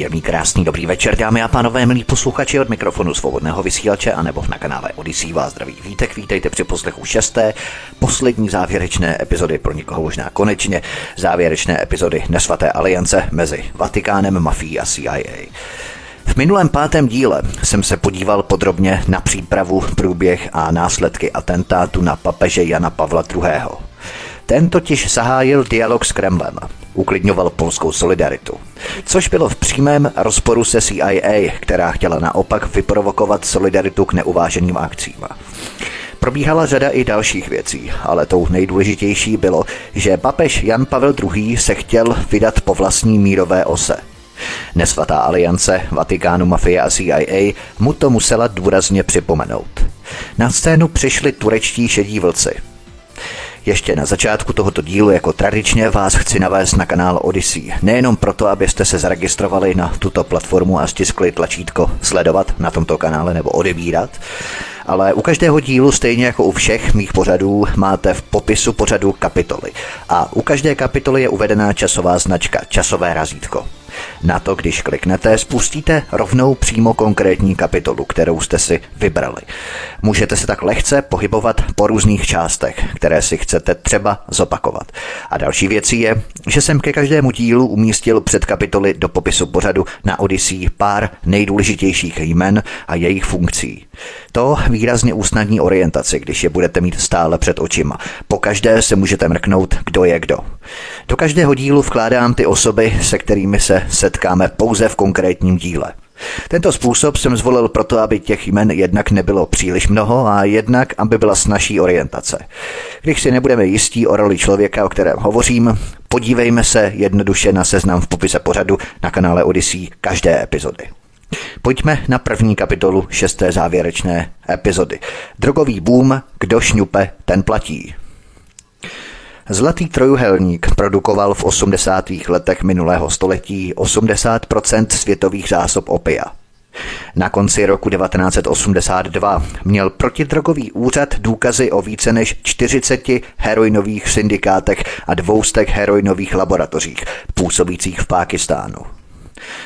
Příjemný, krásný, dobrý večer, dámy a pánové, milí posluchači od mikrofonu svobodného vysílače a nebo na kanále Odisí vás zdraví vítek. Vítejte při poslechu šesté, poslední závěrečné epizody, pro někoho možná konečně, závěrečné epizody nesvaté aliance mezi Vatikánem, mafií a CIA. V minulém pátém díle jsem se podíval podrobně na přípravu, průběh a následky atentátu na papeže Jana Pavla II. Ten totiž zahájil dialog s Kremlem, uklidňoval polskou solidaritu, což bylo v přímém rozporu se CIA, která chtěla naopak vyprovokovat solidaritu k neuváženým akcím. Probíhala řada i dalších věcí, ale tou nejdůležitější bylo, že papež Jan Pavel II. se chtěl vydat po vlastní mírové ose. Nesvatá aliance Vatikánu, mafie a CIA mu to musela důrazně připomenout. Na scénu přišli turečtí šedí vlci – ještě na začátku tohoto dílu jako tradičně vás chci navést na kanál Odyssey. Nejenom proto, abyste se zaregistrovali na tuto platformu a stiskli tlačítko sledovat na tomto kanále nebo odebírat, ale u každého dílu, stejně jako u všech mých pořadů, máte v popisu pořadu kapitoly. A u každé kapitoly je uvedená časová značka, časové razítko. Na to, když kliknete, spustíte rovnou přímo konkrétní kapitolu, kterou jste si vybrali. Můžete se tak lehce pohybovat po různých částech, které si chcete třeba zopakovat. A další věcí je, že jsem ke každému dílu umístil před kapitoly do popisu pořadu na Odyssey pár nejdůležitějších jmen a jejich funkcí. To výrazně usnadní orientaci, když je budete mít stále před očima. Po každé se můžete mrknout, kdo je kdo. Do každého dílu vkládám ty osoby, se kterými se setkáme pouze v konkrétním díle. Tento způsob jsem zvolil proto, aby těch jmen jednak nebylo příliš mnoho a jednak, aby byla snažší orientace. Když si nebudeme jistí o roli člověka, o kterém hovořím, podívejme se jednoduše na seznam v popise pořadu na kanále Odyssey každé epizody. Pojďme na první kapitolu šesté závěrečné epizody. Drogový boom, kdo šňupe, ten platí. Zlatý trojuhelník produkoval v 80. letech minulého století 80% světových zásob opia. Na konci roku 1982 měl protidrogový úřad důkazy o více než 40 heroinových syndikátech a dvoustek heroinových laboratořích působících v Pákistánu.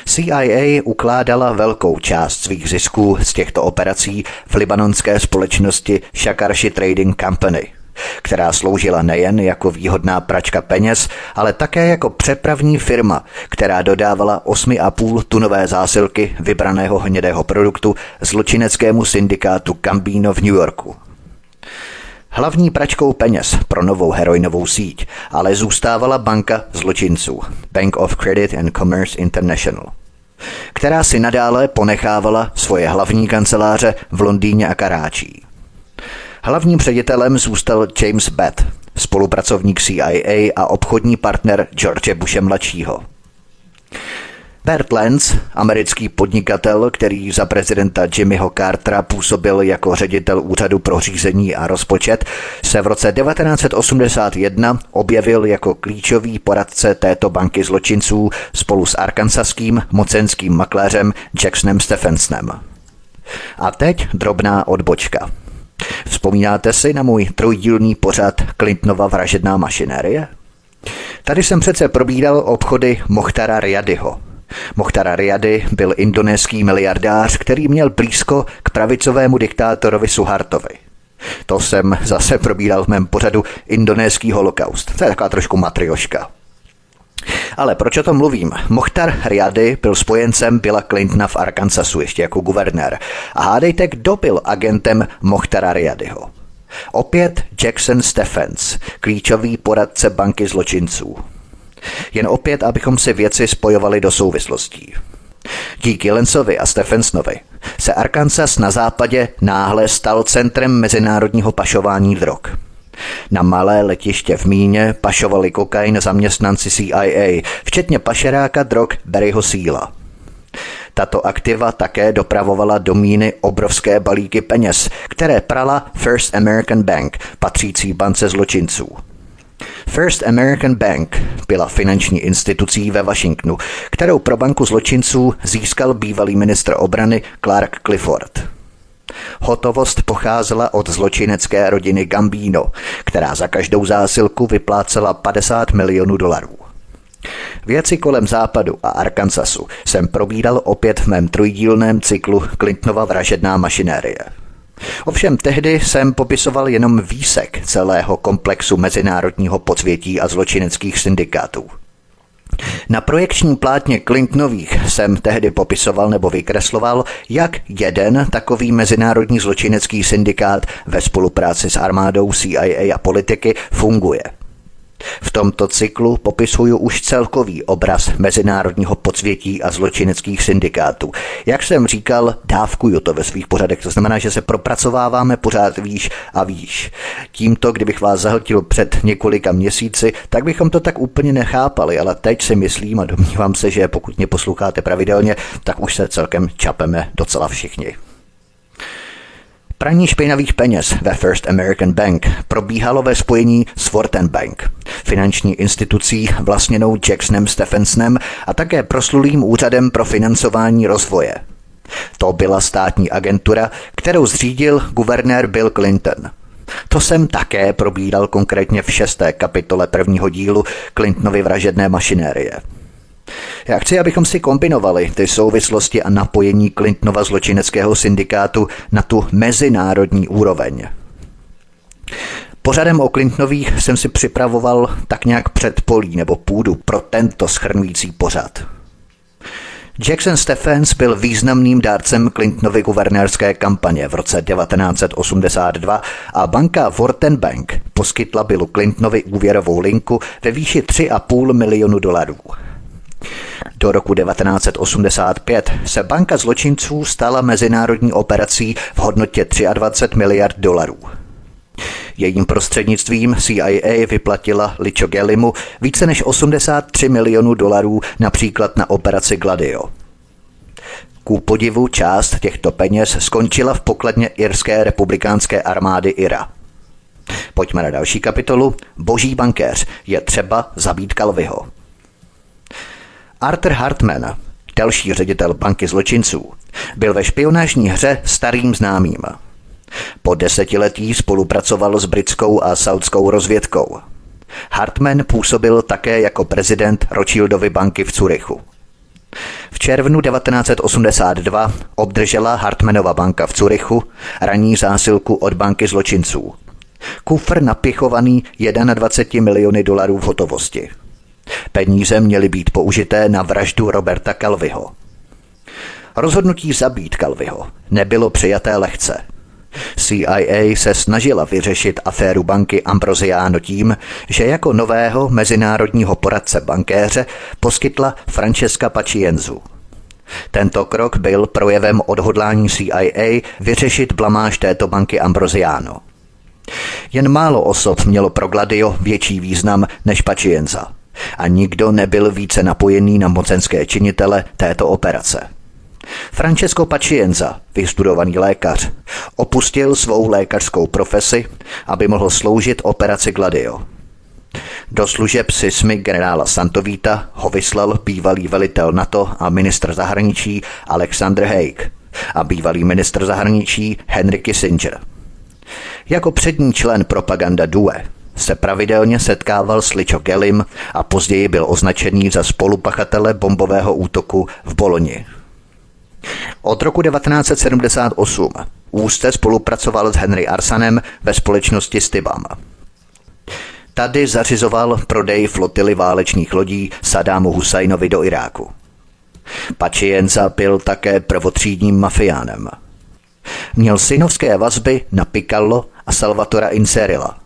CIA ukládala velkou část svých zisků z těchto operací v libanonské společnosti Shakarshi Trading Company – která sloužila nejen jako výhodná pračka peněz, ale také jako přepravní firma, která dodávala 8,5 tunové zásilky vybraného hnědého produktu zločineckému syndikátu Cambino v New Yorku. Hlavní pračkou peněz pro novou heroinovou síť ale zůstávala banka zločinců Bank of Credit and Commerce International která si nadále ponechávala svoje hlavní kanceláře v Londýně a Karáčí. Hlavním ředitelem zůstal James Bett, spolupracovník CIA a obchodní partner George Bushe mladšího. Bert Lenz, americký podnikatel, který za prezidenta Jimmyho Cartera působil jako ředitel úřadu pro řízení a rozpočet, se v roce 1981 objevil jako klíčový poradce této banky zločinců spolu s arkansaským mocenským makléřem Jacksonem Stephensonem. A teď drobná odbočka – Vzpomínáte si na můj trojdílný pořad Clintonova vražedná mašinérie? Tady jsem přece probíral obchody Mohtara Riadyho. Mohtara Riady byl indonéský miliardář, který měl blízko k pravicovému diktátorovi Suhartovi. To jsem zase probíral v mém pořadu Indonéský holokaust. To je taková trošku matrioška. Ale proč o tom mluvím? Mohtar Riady byl spojencem Billa Clintona v Arkansasu ještě jako guvernér. A hádejte, kdo byl agentem Mohtara Riadyho. Opět Jackson Stephens, klíčový poradce banky zločinců. Jen opět, abychom si věci spojovali do souvislostí. Díky Lensovi a Stephensnovi se Arkansas na západě náhle stal centrem mezinárodního pašování drog. Na malé letiště v Míně pašovali kokain zaměstnanci CIA, včetně pašeráka drog Barryho Síla. Tato aktiva také dopravovala do míny obrovské balíky peněz, které prala First American Bank, patřící bance zločinců. First American Bank byla finanční institucí ve Washingtonu, kterou pro banku zločinců získal bývalý ministr obrany Clark Clifford. Hotovost pocházela od zločinecké rodiny Gambino, která za každou zásilku vyplácela 50 milionů dolarů. Věci kolem západu a Arkansasu jsem probíral opět v mém trojdílném cyklu Clintonova vražedná mašinérie. Ovšem tehdy jsem popisoval jenom výsek celého komplexu mezinárodního podsvětí a zločineckých syndikátů. Na projekční plátně Clintonových jsem tehdy popisoval nebo vykresloval, jak jeden takový mezinárodní zločinecký syndikát ve spolupráci s armádou, CIA a politiky funguje – v tomto cyklu popisuju už celkový obraz mezinárodního podsvětí a zločineckých syndikátů. Jak jsem říkal, dávkuju to ve svých pořadech, to znamená, že se propracováváme pořád výš a výš. Tímto, kdybych vás zahltil před několika měsíci, tak bychom to tak úplně nechápali, ale teď si myslím a domnívám se, že pokud mě posloucháte pravidelně, tak už se celkem čapeme docela všichni. Praní špinavých peněz ve First American Bank probíhalo ve spojení s Forten Bank, finanční institucí vlastněnou Jacksonem Stephensonem a také proslulým úřadem pro financování rozvoje. To byla státní agentura, kterou zřídil guvernér Bill Clinton. To jsem také probíral konkrétně v šesté kapitole prvního dílu Clintonovy vražedné mašinérie. Já chci, abychom si kombinovali ty souvislosti a napojení Clintonova zločineckého syndikátu na tu mezinárodní úroveň. Pořadem o Clintonových jsem si připravoval tak nějak předpolí nebo půdu pro tento schrnující pořad. Jackson Stephens byl významným dárcem Clintonovy guvernérské kampaně v roce 1982 a banka Worten Bank poskytla Billu Clintonovi úvěrovou linku ve výši 3,5 milionu dolarů. Do roku 1985 se banka zločinců stala mezinárodní operací v hodnotě 23 miliard dolarů. Jejím prostřednictvím CIA vyplatila Licho Gellimu více než 83 milionů dolarů například na operaci Gladio. Ku podivu část těchto peněz skončila v pokladně Irské republikánské armády IRA. Pojďme na další kapitolu. Boží bankéř je třeba zabít Kalviho. Arthur Hartman, další ředitel banky zločinců, byl ve špionážní hře starým známým. Po desetiletí spolupracoval s britskou a saudskou rozvědkou. Hartman působil také jako prezident Rothschildovy banky v Curychu. V červnu 1982 obdržela Hartmanova banka v Curychu ranní zásilku od banky zločinců. Kufr napěchovaný 21 miliony dolarů v hotovosti – Peníze měly být použité na vraždu Roberta Calviho. Rozhodnutí zabít Calviho nebylo přijaté lehce. CIA se snažila vyřešit aféru banky Ambrosiano tím, že jako nového mezinárodního poradce bankéře poskytla Francesca Pacienzu. Tento krok byl projevem odhodlání CIA vyřešit blamáž této banky Ambrosiano. Jen málo osob mělo pro Gladio větší význam než Pacienza a nikdo nebyl více napojený na mocenské činitele této operace. Francesco Pacienza, vystudovaný lékař, opustil svou lékařskou profesi, aby mohl sloužit operaci Gladio. Do služeb Sismy generála Santovíta ho vyslal bývalý velitel NATO a ministr zahraničí Alexander Haig a bývalý ministr zahraničí Henry Kissinger. Jako přední člen propaganda DUE se pravidelně setkával s Licho Kellim a později byl označený za spolupachatele bombového útoku v Boloni. Od roku 1978 úzce spolupracoval s Henry Arsanem ve společnosti Stibam. Tady zařizoval prodej flotily válečných lodí Sadámu Husajnovi do Iráku. Pačienza byl také prvotřídním mafiánem. Měl synovské vazby na Picallo a Salvatora Inserila –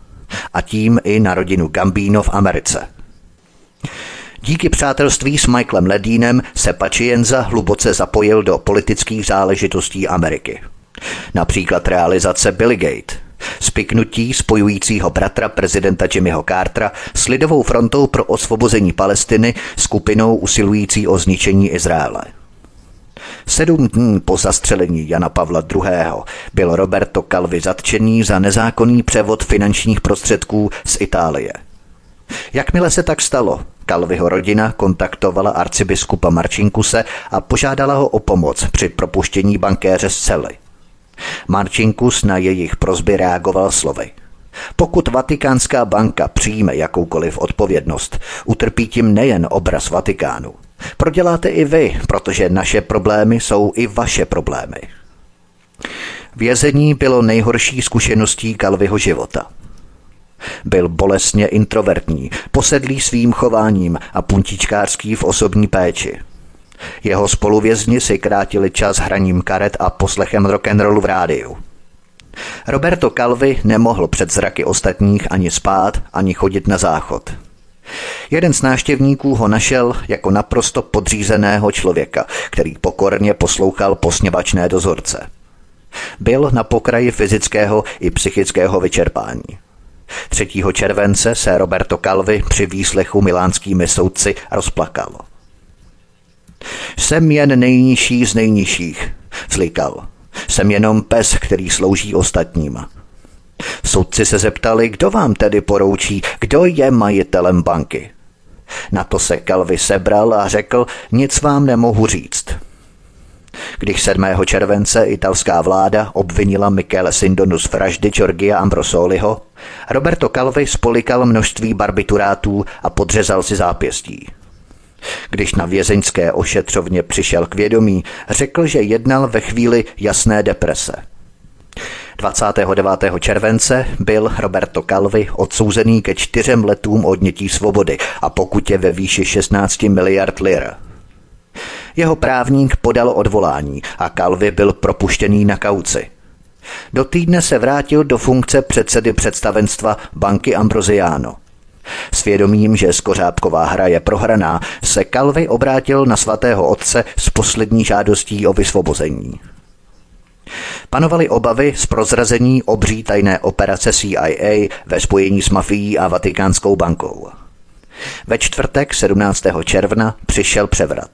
a tím i na rodinu Gambino v Americe. Díky přátelství s Michaelem Ledínem se Pacienza hluboce zapojil do politických záležitostí Ameriky. Například realizace Billygate, spiknutí spojujícího bratra prezidenta Jimmyho Cartera s Lidovou frontou pro osvobození Palestiny skupinou usilující o zničení Izraele. Sedm dní po zastřelení Jana Pavla II. byl Roberto Calvi zatčený za nezákonný převod finančních prostředků z Itálie. Jakmile se tak stalo, Kalviho rodina kontaktovala arcibiskupa Marčinkuse a požádala ho o pomoc při propuštění bankéře z cely. Marčinkus na jejich prozby reagoval slovy. Pokud Vatikánská banka přijme jakoukoliv odpovědnost, utrpí tím nejen obraz Vatikánu. Proděláte i vy, protože naše problémy jsou i vaše problémy. Vězení bylo nejhorší zkušeností Kalviho života. Byl bolestně introvertní, posedlý svým chováním a puntičkářský v osobní péči. Jeho spoluvězni si krátili čas hraním karet a poslechem rock'n'rollu v rádiu. Roberto Calvi nemohl před zraky ostatních ani spát, ani chodit na záchod. Jeden z náštěvníků ho našel jako naprosto podřízeného člověka, který pokorně poslouchal posněvačné dozorce. Byl na pokraji fyzického i psychického vyčerpání. 3. července se Roberto Calvi při výslechu milánskými soudci rozplakal. Jsem jen nejnižší z nejnižších, zlikal. Jsem jenom pes, který slouží ostatním. Soudci se zeptali, kdo vám tedy poroučí, kdo je majitelem banky. Na to se Calvi sebral a řekl, nic vám nemohu říct. Když 7. července italská vláda obvinila Michele Sindonu z vraždy Georgia Ambrosoliho, Roberto Calvi spolikal množství barbiturátů a podřezal si zápěstí. Když na vězeňské ošetřovně přišel k vědomí, řekl, že jednal ve chvíli jasné deprese. 29. července byl Roberto Calvi odsouzený ke čtyřem letům odnětí svobody a pokutě ve výši 16 miliard lir. Jeho právník podal odvolání a Calvi byl propuštěný na kauci. Do týdne se vrátil do funkce předsedy představenstva banky Ambrosiano. Svědomím, že skořápková hra je prohraná, se Calvi obrátil na svatého otce s poslední žádostí o vysvobození. Panovaly obavy z prozrazení obří tajné operace CIA ve spojení s mafií a Vatikánskou bankou. Ve čtvrtek 17. června přišel převrat.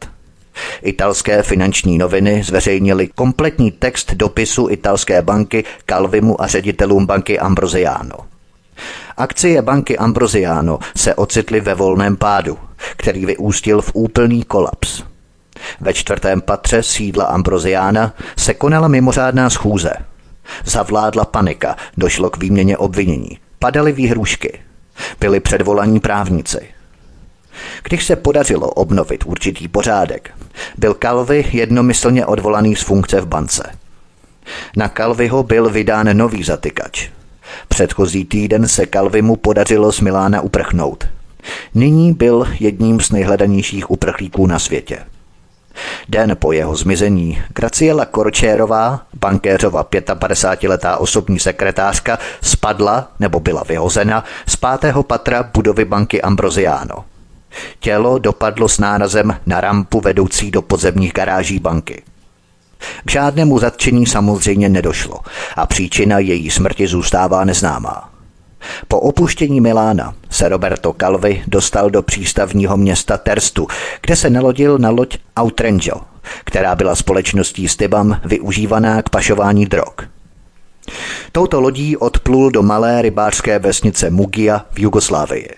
Italské finanční noviny zveřejnili kompletní text dopisu italské banky Calvimu a ředitelům banky Ambrosiano. Akcie banky Ambrosiano se ocitly ve volném pádu, který vyústil v úplný kolaps. Ve čtvrtém patře sídla Ambrosiana se konala mimořádná schůze. Zavládla panika, došlo k výměně obvinění, padaly výhrušky. Byli předvolaní právníci. Když se podařilo obnovit určitý pořádek, byl Calvi jednomyslně odvolaný z funkce v bance. Na Calviho byl vydán nový zatykač. Předchozí týden se Calvimu podařilo z Milána uprchnout. Nyní byl jedním z nejhledanějších uprchlíků na světě. Den po jeho zmizení Graciela Korčérová, bankéřova 55-letá osobní sekretářka, spadla nebo byla vyhozena z pátého patra budovy banky Ambrosiano. Tělo dopadlo s nárazem na rampu vedoucí do podzemních garáží banky. K žádnému zatčení samozřejmě nedošlo a příčina její smrti zůstává neznámá. Po opuštění Milána se Roberto Calvi dostal do přístavního města Terstu, kde se nalodil na loď Outrango, která byla společností Stibam využívaná k pašování drog. Touto lodí odplul do malé rybářské vesnice Mugia v Jugoslávii.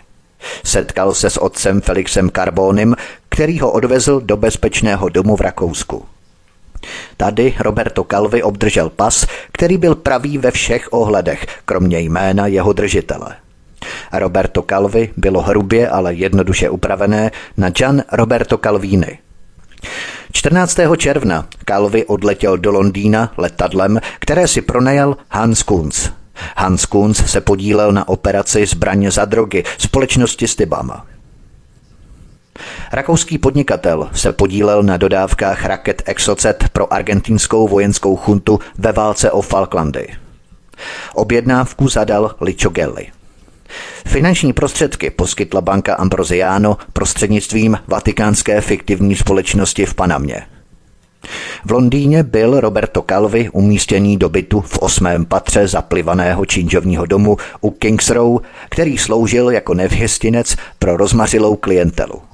Setkal se s otcem Felixem Carbonem, který ho odvezl do bezpečného domu v Rakousku. Tady Roberto Calvi obdržel pas, který byl pravý ve všech ohledech, kromě jména jeho držitele. Roberto Calvi bylo hrubě, ale jednoduše upravené na Gian Roberto Calvini. 14. června Calvi odletěl do Londýna letadlem, které si pronajal Hans Kunz. Hans Kunz se podílel na operaci zbraně za drogy společnosti Stibama. Rakouský podnikatel se podílel na dodávkách raket Exocet pro argentinskou vojenskou chuntu ve válce o Falklandy. Objednávku zadal Ličogelli. Finanční prostředky poskytla banka Ambrosiano prostřednictvím vatikánské fiktivní společnosti v Panamě. V Londýně byl Roberto Calvi umístěný do bytu v osmém patře zaplivaného činžovního domu u Kings Row, který sloužil jako nevhystinec pro rozmařilou klientelu.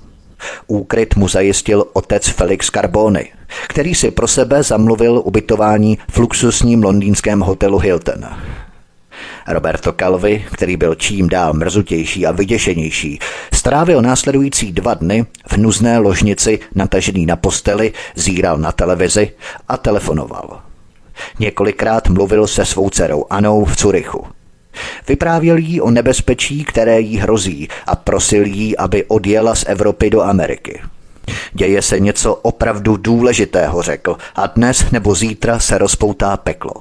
Úkryt mu zajistil otec Felix Carboni, který si pro sebe zamluvil ubytování v luxusním londýnském hotelu Hilton. Roberto Calvi, který byl čím dál mrzutější a vyděšenější, strávil následující dva dny v nuzné ložnici natažený na posteli, zíral na televizi a telefonoval. Několikrát mluvil se svou dcerou Anou v Curychu. Vyprávěl jí o nebezpečí, které jí hrozí a prosil jí, aby odjela z Evropy do Ameriky. Děje se něco opravdu důležitého, řekl, a dnes nebo zítra se rozpoutá peklo.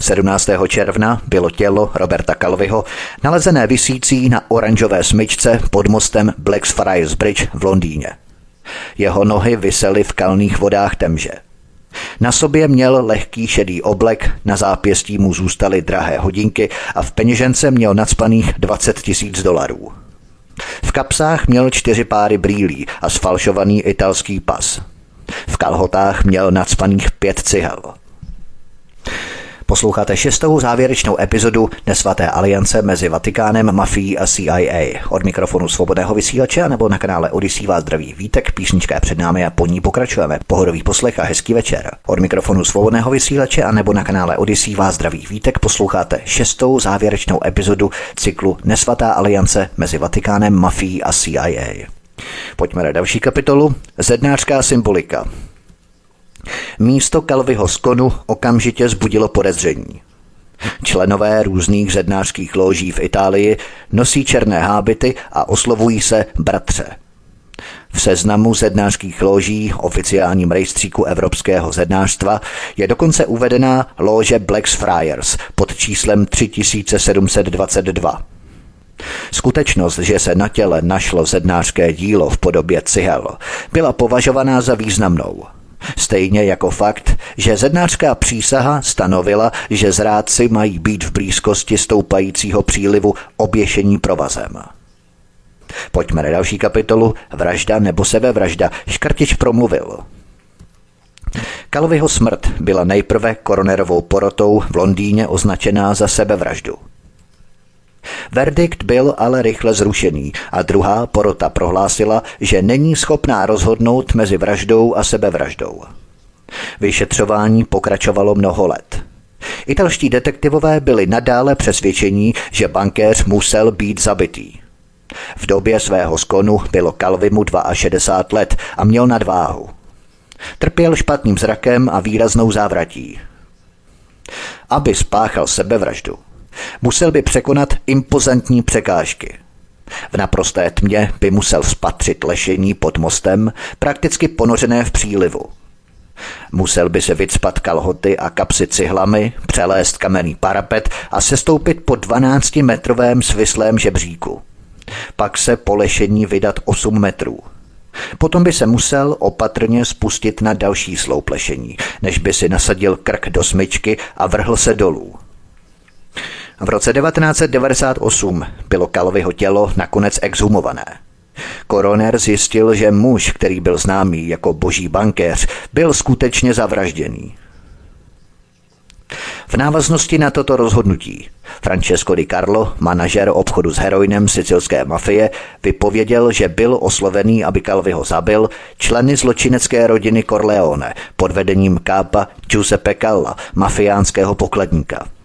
17. června bylo tělo Roberta Calviho nalezené visící na oranžové smyčce pod mostem Blackfriars Bridge v Londýně. Jeho nohy visely v kalných vodách Temže. Na sobě měl lehký šedý oblek, na zápěstí mu zůstaly drahé hodinky a v peněžence měl nadspaných 20 tisíc dolarů. V kapsách měl čtyři páry brýlí a sfalšovaný italský pas. V kalhotách měl nadspaných pět cihel. Posloucháte šestou závěrečnou epizodu Nesvaté aliance mezi Vatikánem, mafií a CIA. Od mikrofonu svobodného vysílače nebo na kanále Odisí vás zdraví Vítek, písnička je před námi a po ní pokračujeme. Pohodový poslech a hezký večer. Od mikrofonu svobodného vysílače a nebo na kanále Odisí vás zdraví Vítek posloucháte šestou závěrečnou epizodu cyklu Nesvatá aliance mezi Vatikánem, mafií a CIA. Pojďme na další kapitolu. Zednářská symbolika. Místo Kalvyho skonu okamžitě zbudilo podezření. Členové různých zednářských loží v Itálii nosí černé hábity a oslovují se bratře. V seznamu zednářských loží oficiálním rejstříku Evropského zednářstva je dokonce uvedená lože Blackfriars pod číslem 3722. Skutečnost, že se na těle našlo zednářské dílo v podobě cihel, byla považovaná za významnou – Stejně jako fakt, že zednářská přísaha stanovila, že zrádci mají být v blízkosti stoupajícího přílivu oběšení provazem. Pojďme na další kapitolu Vražda nebo sebevražda. Škrtič promluvil. Kalvyho smrt byla nejprve koronerovou porotou v Londýně označená za sebevraždu. Verdikt byl ale rychle zrušený a druhá porota prohlásila, že není schopná rozhodnout mezi vraždou a sebevraždou. Vyšetřování pokračovalo mnoho let. Italští detektivové byli nadále přesvědčení, že bankéř musel být zabitý. V době svého skonu bylo Kalvimu 62 let a měl nadváhu. Trpěl špatným zrakem a výraznou závratí. Aby spáchal sebevraždu, Musel by překonat impozantní překážky. V naprosté tmě by musel spatřit lešení pod mostem, prakticky ponořené v přílivu. Musel by se vycpat kalhoty a kapsy cihlami, přelézt kamenný parapet a sestoupit po 12-metrovém svislém žebříku. Pak se po lešení vydat 8 metrů. Potom by se musel opatrně spustit na další sloup lešení, než by si nasadil krk do smyčky a vrhl se dolů. V roce 1998 bylo Kalvyho tělo nakonec exhumované. Koroner zjistil, že muž, který byl známý jako boží bankéř, byl skutečně zavražděný. V návaznosti na toto rozhodnutí Francesco Di Carlo, manažer obchodu s heroinem sicilské mafie, vypověděl, že byl oslovený, aby Calviho zabil členy zločinecké rodiny Corleone pod vedením kápa Giuseppe Calla, mafiánského pokladníka.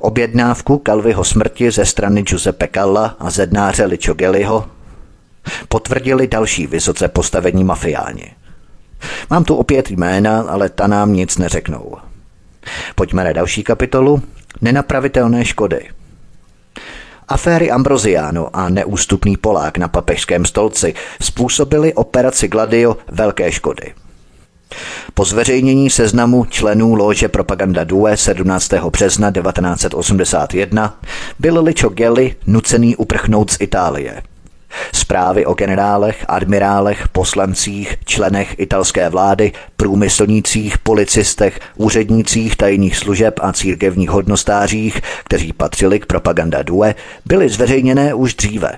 Objednávku Kalvyho smrti ze strany Giuseppe Calla a zednáře Ličo Geliho potvrdili další vysoce postavení mafiáni. Mám tu opět jména, ale ta nám nic neřeknou. Pojďme na další kapitolu. Nenapravitelné škody. Aféry Ambrosiano a neústupný Polák na papežském stolci způsobili operaci Gladio velké škody. Po zveřejnění seznamu členů lože Propaganda Due 17. března 1981 byl Ličo Gelli nucený uprchnout z Itálie. Zprávy o generálech, admirálech, poslancích, členech italské vlády, průmyslnících, policistech, úřednících tajných služeb a církevních hodnostářích, kteří patřili k propaganda Due, byly zveřejněné už dříve.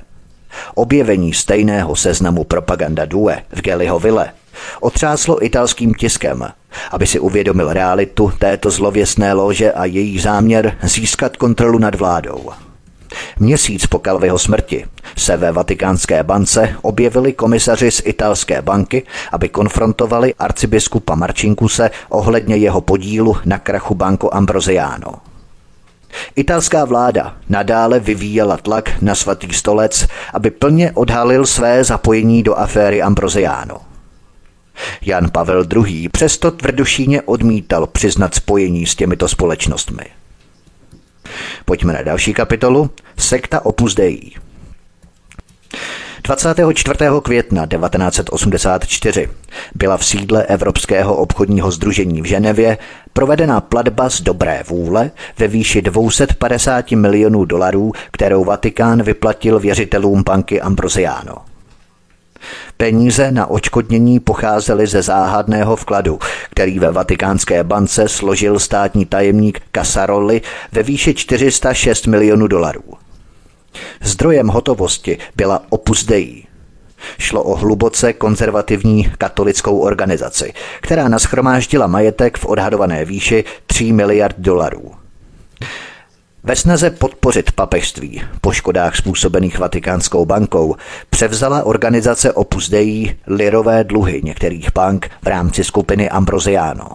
Objevení stejného seznamu propaganda Due v Gelliho vile otřáslo italským tiskem, aby si uvědomil realitu této zlověstné lože a její záměr získat kontrolu nad vládou. Měsíc po Kalvyho smrti se ve vatikánské bance objevili komisaři z italské banky, aby konfrontovali arcibiskupa Marčinkuse ohledně jeho podílu na krachu Banco Ambrosiano. Italská vláda nadále vyvíjela tlak na svatý stolec, aby plně odhalil své zapojení do aféry Ambroziano. Jan Pavel II. přesto tvrdošíně odmítal přiznat spojení s těmito společnostmi. Pojďme na další kapitolu. Sekta Opus Dei. 24. května 1984 byla v sídle Evropského obchodního združení v Ženevě provedena platba z dobré vůle ve výši 250 milionů dolarů, kterou Vatikán vyplatil věřitelům banky Ambrosiano. Peníze na očkodnění pocházely ze záhadného vkladu, který ve vatikánské bance složil státní tajemník Casaroli ve výši 406 milionů dolarů. Zdrojem hotovosti byla Opus Dei. Šlo o hluboce konzervativní katolickou organizaci, která naschromáždila majetek v odhadované výši 3 miliard dolarů. Ve snaze podpořit papežství po škodách způsobených Vatikánskou bankou převzala organizace Opus Dei lirové dluhy některých bank v rámci skupiny Ambrosiano.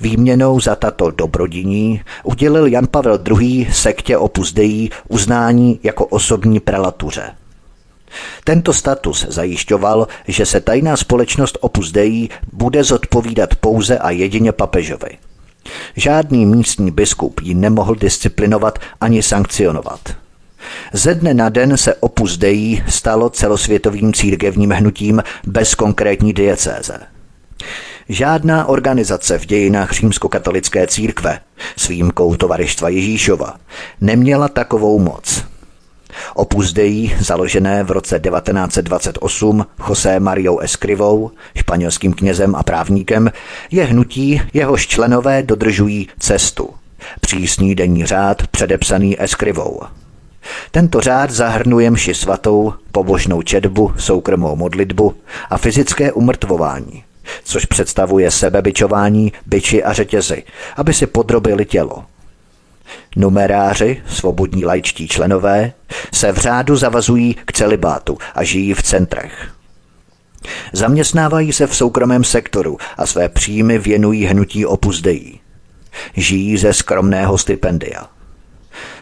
Výměnou za tato dobrodiní udělil Jan Pavel II. sektě Opus Dei uznání jako osobní prelatuře. Tento status zajišťoval, že se tajná společnost Opus Dei bude zodpovídat pouze a jedině papežovi. Žádný místní biskup ji nemohl disciplinovat ani sankcionovat. Ze dne na den se Opus Dei stalo celosvětovým církevním hnutím bez konkrétní diecéze. Žádná organizace v dějinách římskokatolické církve, s výjimkou tovarištva Ježíšova, neměla takovou moc. Dei, založené v roce 1928 José Mariou Escrivou, španělským knězem a právníkem, je hnutí, jehož členové dodržují cestu. Přísný denní řád předepsaný Escrivou. Tento řád zahrnuje mši svatou, pobožnou četbu, soukromou modlitbu a fyzické umrtvování – což představuje sebebičování, byči a řetězy, aby si podrobili tělo. Numeráři, svobodní lajčtí členové, se v řádu zavazují k celibátu a žijí v centrech. Zaměstnávají se v soukromém sektoru a své příjmy věnují hnutí Opus Dei. Žijí ze skromného stipendia.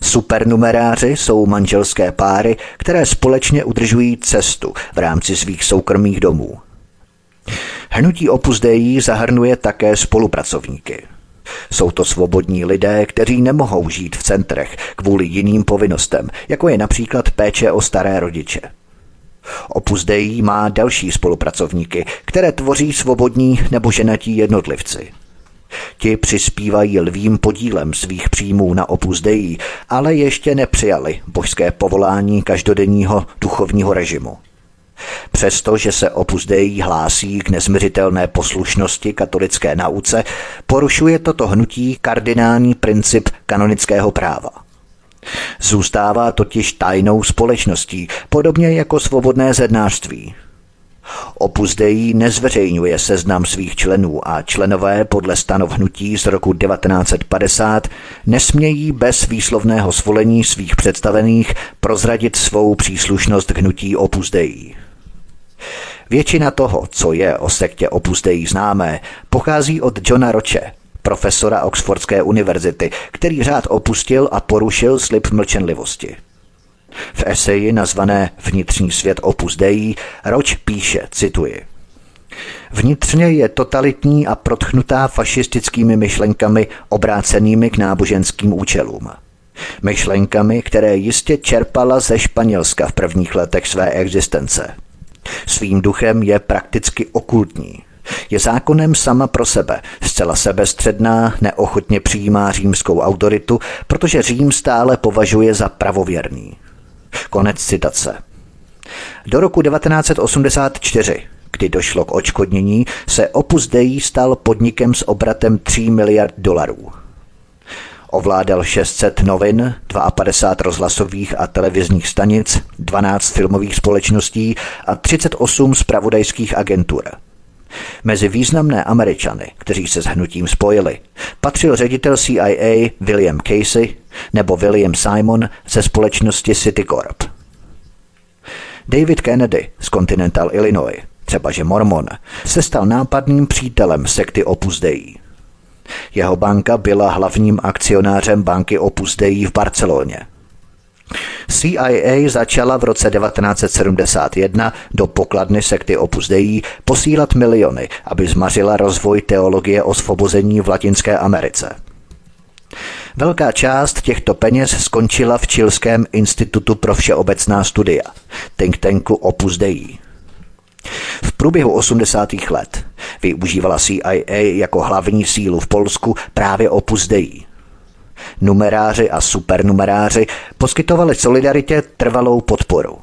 Supernumeráři jsou manželské páry, které společně udržují cestu v rámci svých soukromých domů. Hnutí Opus Dei zahrnuje také spolupracovníky. Jsou to svobodní lidé, kteří nemohou žít v centrech kvůli jiným povinnostem, jako je například péče o staré rodiče. Opus Dei má další spolupracovníky, které tvoří svobodní nebo ženatí jednotlivci. Ti přispívají lvým podílem svých příjmů na Opus Dei, ale ještě nepřijali božské povolání každodenního duchovního režimu. Přestože se Opus Dei hlásí k nezměřitelné poslušnosti katolické nauce, porušuje toto hnutí kardinální princip kanonického práva. Zůstává totiž tajnou společností, podobně jako svobodné zednářství. Opus Dei nezveřejňuje seznam svých členů a členové podle stanov hnutí z roku 1950 nesmějí bez výslovného svolení svých představených prozradit svou příslušnost k hnutí Opus Dei. Většina toho, co je o sektě Opus Dei známé, pochází od Johna Roche, profesora Oxfordské univerzity, který řád opustil a porušil slib mlčenlivosti. V eseji nazvané Vnitřní svět Opus Dei Roč píše, cituji, Vnitřně je totalitní a protchnutá fašistickými myšlenkami obrácenými k náboženským účelům. Myšlenkami, které jistě čerpala ze Španělska v prvních letech své existence – Svým duchem je prakticky okultní. Je zákonem sama pro sebe, zcela sebestředná, neochotně přijímá římskou autoritu, protože Řím stále považuje za pravověrný. Konec citace. Do roku 1984, kdy došlo k očkodnění, se Opus Dei stal podnikem s obratem 3 miliard dolarů. Ovládal 600 novin, 52 rozhlasových a televizních stanic, 12 filmových společností a 38 spravodajských agentur. Mezi významné Američany, kteří se s hnutím spojili, patřil ředitel CIA William Casey nebo William Simon ze společnosti Citicorp. David Kennedy z Continental Illinois, třeba že Mormon, se stal nápadným přítelem sekty Opus Dei. Jeho banka byla hlavním akcionářem banky Opus Dei v Barceloně. CIA začala v roce 1971 do pokladny sekty Opus Dei posílat miliony, aby zmařila rozvoj teologie osvobození v Latinské Americe. Velká část těchto peněz skončila v Čilském institutu pro všeobecná studia, think tanku Opus Dei. V průběhu 80. let využívala CIA jako hlavní sílu v Polsku právě Opus Dei. Numeráři a supernumeráři poskytovali solidaritě trvalou podporu.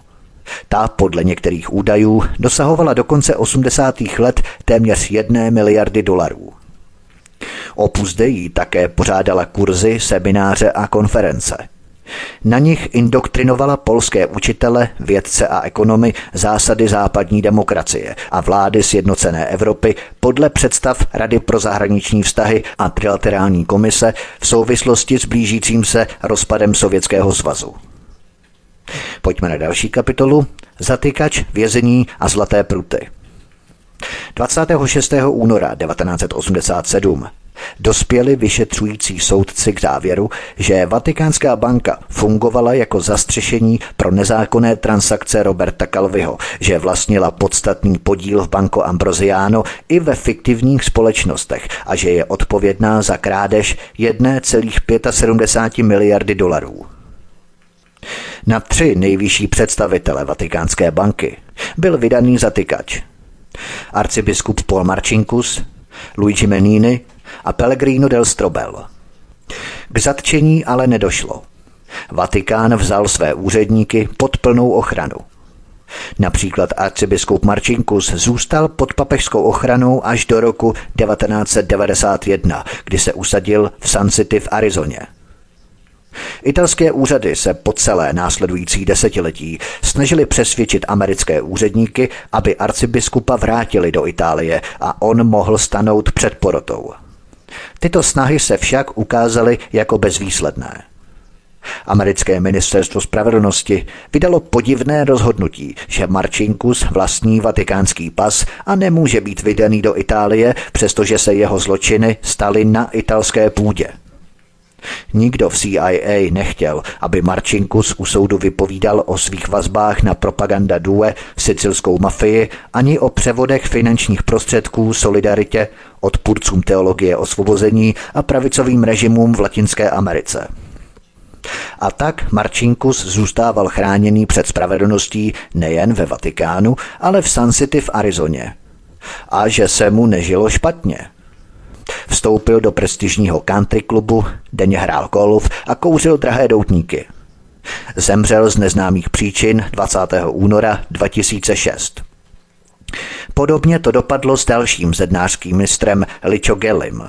Ta podle některých údajů dosahovala do konce 80. let téměř jedné miliardy dolarů. Opus Dei také pořádala kurzy, semináře a konference. Na nich indoktrinovala polské učitele, vědce a ekonomy zásady západní demokracie a vlády sjednocené Evropy podle představ Rady pro zahraniční vztahy a trilaterální komise v souvislosti s blížícím se rozpadem Sovětského svazu. Pojďme na další kapitolu. Zatykač, vězení a zlaté pruty. 26. února 1987 Dospěli vyšetřující soudci k závěru, že Vatikánská banka fungovala jako zastřešení pro nezákonné transakce Roberta Calviho, že vlastnila podstatný podíl v Banco Ambrosiano i ve fiktivních společnostech a že je odpovědná za krádež 1,75 miliardy dolarů. Na tři nejvyšší představitele Vatikánské banky byl vydaný zatykač. Arcibiskup Paul Marcinkus, Luigi Menini a Pellegrino del Strobel. K zatčení ale nedošlo. Vatikán vzal své úředníky pod plnou ochranu. Například arcibiskup Marcinkus zůstal pod papežskou ochranou až do roku 1991, kdy se usadil v Sun City v Arizoně. Italské úřady se po celé následující desetiletí snažili přesvědčit americké úředníky, aby arcibiskupa vrátili do Itálie a on mohl stanout před porotou. Tyto snahy se však ukázaly jako bezvýsledné. Americké ministerstvo spravedlnosti vydalo podivné rozhodnutí, že Marcinkus vlastní vatikánský pas a nemůže být vydaný do Itálie, přestože se jeho zločiny staly na italské půdě. Nikdo v CIA nechtěl, aby Marcinkus u soudu vypovídal o svých vazbách na propaganda Due, sicilskou mafii, ani o převodech finančních prostředků solidaritě, odpůrcům teologie osvobození a pravicovým režimům v Latinské Americe. A tak Marcinkus zůstával chráněný před spravedlností nejen ve Vatikánu, ale v Sun City v Arizoně. A že se mu nežilo špatně – Vstoupil do prestižního country klubu, denně hrál golf a kouřil drahé doutníky. Zemřel z neznámých příčin 20. února 2006. Podobně to dopadlo s dalším zednářským mistrem Licho Gellim.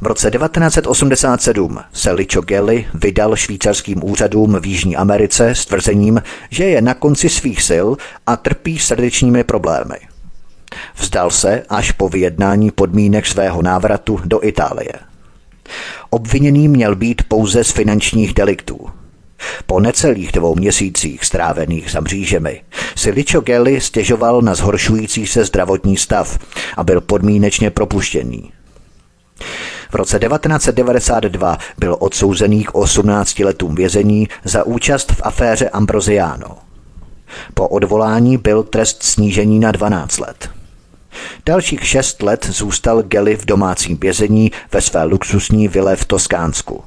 V roce 1987 se Licho Gelli vydal švýcarským úřadům v Jižní Americe s tvrzením, že je na konci svých sil a trpí srdečními problémy. Vzdal se až po vyjednání podmínek svého návratu do Itálie. Obviněný měl být pouze z finančních deliktů. Po necelých dvou měsících strávených za mřížemi si Licho Gelli stěžoval na zhoršující se zdravotní stav a byl podmínečně propuštěný. V roce 1992 byl odsouzený k 18 letům vězení za účast v aféře Ambrosiano. Po odvolání byl trest snížení na 12 let. Dalších šest let zůstal Gelly v domácím vězení ve své luxusní vile v Toskánsku.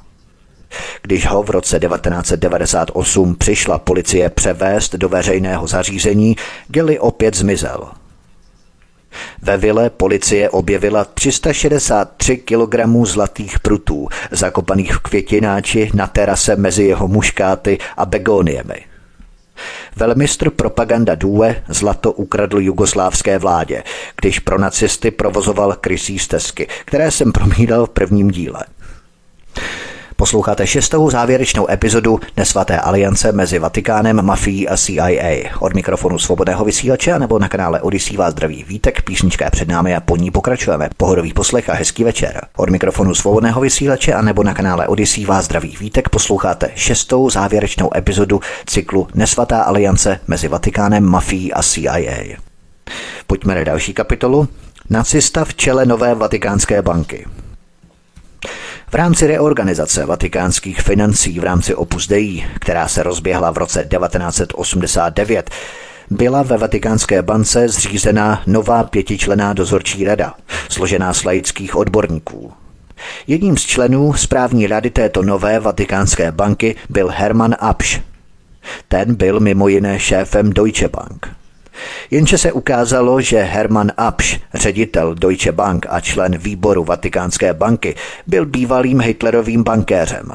Když ho v roce 1998 přišla policie převést do veřejného zařízení, Gelly opět zmizel. Ve vile policie objevila 363 kg zlatých prutů, zakopaných v květináči na terase mezi jeho muškáty a begoniemi. Velmistr propaganda Due zlato ukradl jugoslávské vládě, když pro nacisty provozoval krysí stezky, které jsem promídal v prvním díle. Posloucháte šestou závěrečnou epizodu Nesvaté aliance mezi Vatikánem, mafií a CIA. Od mikrofonu svobodného vysílače nebo na kanále Odisí vás zdraví vítek, písnička je před námi a po ní pokračujeme. Pohodový poslech a hezký večer. Od mikrofonu svobodného vysílače a nebo na kanále Odisí vás zdraví vítek posloucháte šestou závěrečnou epizodu cyklu Nesvatá aliance mezi Vatikánem, mafií a CIA. Pojďme na další kapitolu. Nacista v čele nové vatikánské banky. V rámci reorganizace vatikánských financí v rámci Opus Dei, která se rozběhla v roce 1989, byla ve Vatikánské bance zřízena nová pětičlená dozorčí rada, složená z laických odborníků. Jedním z členů správní rady této nové vatikánské banky byl Hermann Absch. Ten byl mimo jiné šéfem Deutsche Bank. Jenže se ukázalo, že Hermann Absch, ředitel Deutsche Bank a člen výboru Vatikánské banky, byl bývalým Hitlerovým bankéřem.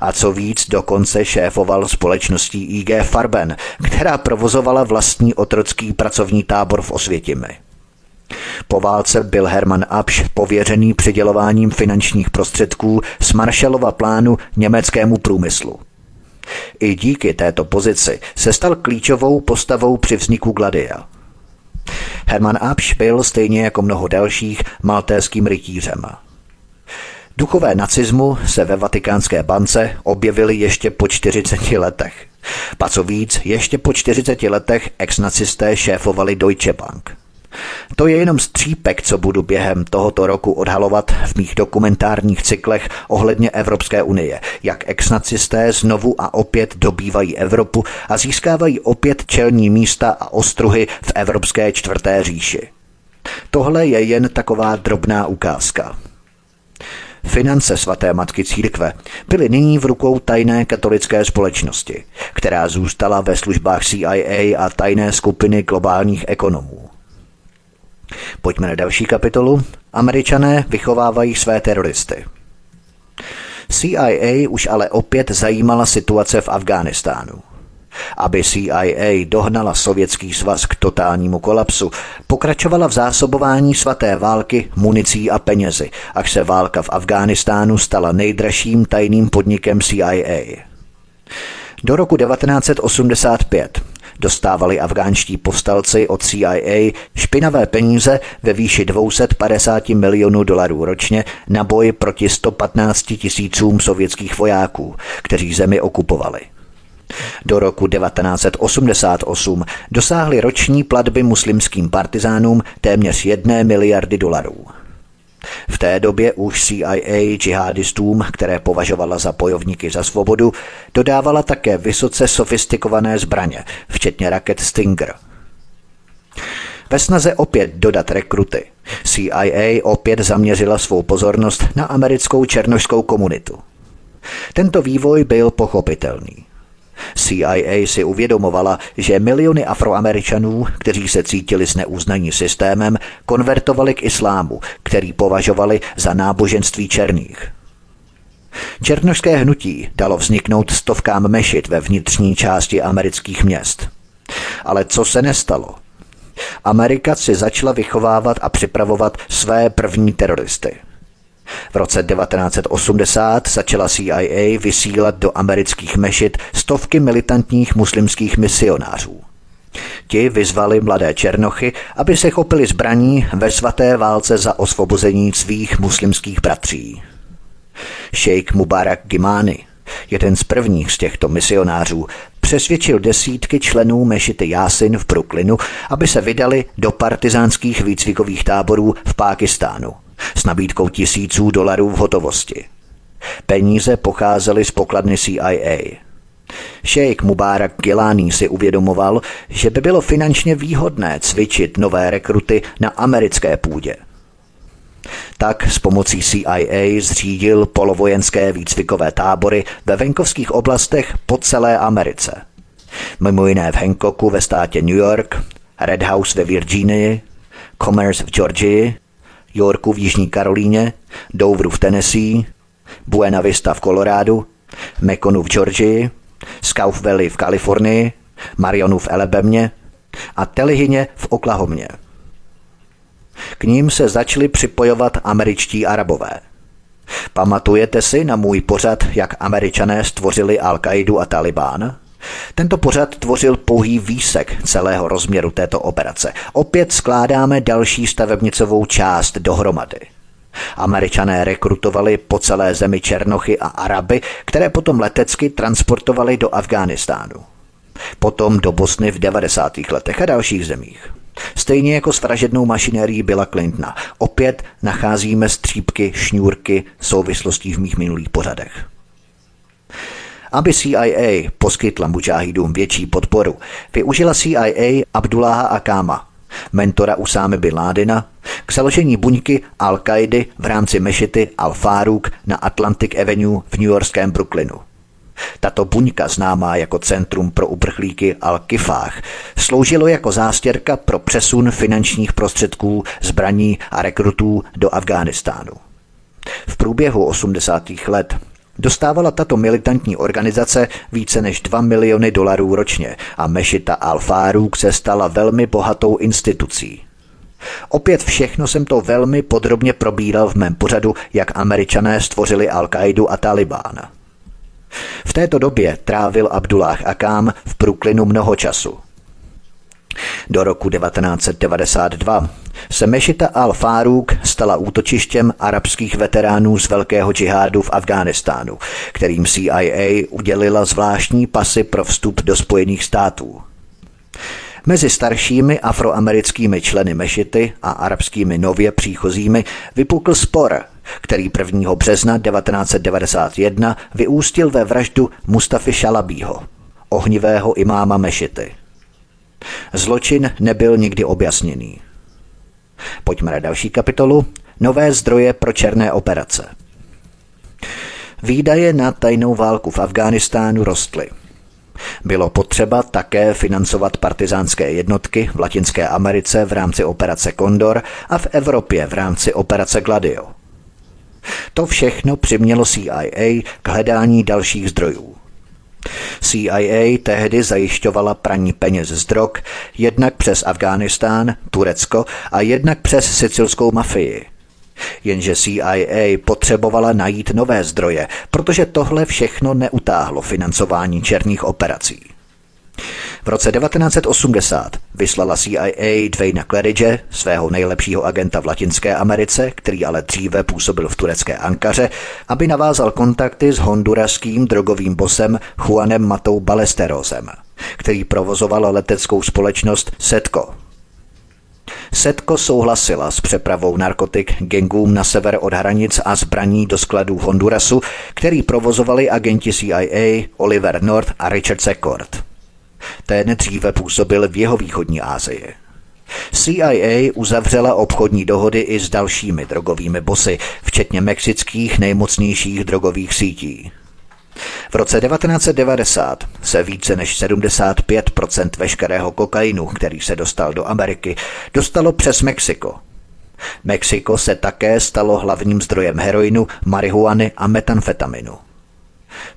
A co víc, dokonce šéfoval společností IG Farben, která provozovala vlastní otrocký pracovní tábor v Osvětimi. Po válce byl Hermann Absch pověřený přidělováním finančních prostředků z Marshallova plánu německému průmyslu. I díky této pozici se stal klíčovou postavou při vzniku Gladia. Hermann Absch byl stejně jako mnoho dalších maltéským rytířem. Duchové nacismu se ve vatikánské bance objevily ještě po 40 letech. Pa co víc, ještě po 40 letech ex-nacisté šéfovali Deutsche Bank. To je jenom střípek, co budu během tohoto roku odhalovat v mých dokumentárních cyklech ohledně Evropské unie, jak exnacisté znovu a opět dobývají Evropu a získávají opět čelní místa a ostruhy v Evropské čtvrté říši. Tohle je jen taková drobná ukázka. Finance svaté matky církve byly nyní v rukou tajné katolické společnosti, která zůstala ve službách CIA a tajné skupiny globálních ekonomů. Pojďme na další kapitolu. Američané vychovávají své teroristy. CIA už ale opět zajímala situace v Afghánistánu. Aby CIA dohnala sovětský svaz k totálnímu kolapsu, pokračovala v zásobování svaté války municí a penězi, až se válka v Afghánistánu stala nejdražším tajným podnikem CIA. Do roku 1985 dostávali afgánští povstalci od CIA špinavé peníze ve výši 250 milionů dolarů ročně na boj proti 115 tisícům sovětských vojáků, kteří zemi okupovali. Do roku 1988 dosáhly roční platby muslimským partizánům téměř jedné miliardy dolarů. V té době už CIA džihadistům, které považovala za bojovníky za svobodu, dodávala také vysoce sofistikované zbraně, včetně raket Stinger. Ve snaze opět dodat rekruty, CIA opět zaměřila svou pozornost na americkou černožskou komunitu. Tento vývoj byl pochopitelný. CIA si uvědomovala, že miliony afroameričanů, kteří se cítili neuznaní systémem, konvertovali k islámu, který považovali za náboženství černých. Černožské hnutí dalo vzniknout stovkám mešit ve vnitřní části amerických měst. Ale co se nestalo? Amerika si začala vychovávat a připravovat své první teroristy – v roce 1980 začala CIA vysílat do amerických mešit stovky militantních muslimských misionářů. Ti vyzvali mladé černochy, aby se chopili zbraní ve svaté válce za osvobození svých muslimských bratří. Šejk Mubarak Gimani, jeden z prvních z těchto misionářů, přesvědčil desítky členů mešity Jásin v Brooklynu, aby se vydali do partizánských výcvikových táborů v Pákistánu s nabídkou tisíců dolarů v hotovosti. Peníze pocházely z pokladny CIA. Šejk Mubarak Gilani si uvědomoval, že by bylo finančně výhodné cvičit nové rekruty na americké půdě. Tak s pomocí CIA zřídil polovojenské výcvikové tábory ve venkovských oblastech po celé Americe. Mimo jiné v Hancocku ve státě New York, Red House ve Virginii, Commerce v Georgii, Yorku v Jižní Karolíně, Douvru v Tennessee, Buena Vista v Kolorádu, Mekonu v Georgii, Scout Valley v Kalifornii, Marionu v Elebemě a Telihyně v Oklahomě. K ním se začali připojovat američtí arabové. Pamatujete si na můj pořad, jak američané stvořili Al-Qaidu a Talibán? Tento pořad tvořil pouhý výsek celého rozměru této operace. Opět skládáme další stavebnicovou část dohromady. Američané rekrutovali po celé zemi Černochy a Araby, které potom letecky transportovali do Afghánistánu. Potom do Bosny v 90. letech a dalších zemích. Stejně jako s vražednou mašinérií byla Clintona. Opět nacházíme střípky, šňůrky souvislostí v mých minulých pořadech. Aby CIA poskytla mučáhidům větší podporu, využila CIA Abdullaha Akama, mentora Usámy bin Ládina, k založení buňky al qaidi v rámci mešity Al-Farouk na Atlantic Avenue v newyorském Brooklynu. Tato buňka, známá jako Centrum pro uprchlíky Al-Kifách, sloužilo jako zástěrka pro přesun finančních prostředků, zbraní a rekrutů do Afghánistánu. V průběhu 80. let Dostávala tato militantní organizace více než 2 miliony dolarů ročně a mešita Al-Farouk se stala velmi bohatou institucí. Opět všechno jsem to velmi podrobně probíral v mém pořadu, jak američané stvořili Al-Qaidu a Talibán. V této době trávil Abdullah Akám v Brooklynu mnoho času. Do roku 1992 se mešita Al-Farouk stala útočištěm arabských veteránů z velkého džihádu v Afghánistánu, kterým CIA udělila zvláštní pasy pro vstup do Spojených států. Mezi staršími afroamerickými členy mešity a arabskými nově příchozími vypukl spor, který 1. března 1991 vyústil ve vraždu Mustafy Šalabího, ohnivého imáma mešity. Zločin nebyl nikdy objasněný. Pojďme na další kapitolu. Nové zdroje pro černé operace. Výdaje na tajnou válku v Afghánistánu rostly. Bylo potřeba také financovat partizánské jednotky v Latinské Americe v rámci operace Condor a v Evropě v rámci operace Gladio. To všechno přimělo CIA k hledání dalších zdrojů. CIA tehdy zajišťovala praní peněz z drog jednak přes Afghánistán, Turecko a jednak přes sicilskou mafii. Jenže CIA potřebovala najít nové zdroje, protože tohle všechno neutáhlo financování černých operací. V roce 1980 vyslala CIA Dwayna Claridge, svého nejlepšího agenta v Latinské Americe, který ale dříve působil v turecké Ankaře, aby navázal kontakty s honduraským drogovým bosem Juanem Matou Balesterosem, který provozoval leteckou společnost Setco. Setko souhlasila s přepravou narkotik gengům na sever od hranic a zbraní do skladů Hondurasu, který provozovali agenti CIA Oliver North a Richard Secord. Ten dříve působil v jeho východní Asii. CIA uzavřela obchodní dohody i s dalšími drogovými bosy, včetně mexických nejmocnějších drogových sítí. V roce 1990 se více než 75% veškerého kokainu, který se dostal do Ameriky, dostalo přes Mexiko. Mexiko se také stalo hlavním zdrojem heroinu, marihuany a metanfetaminu.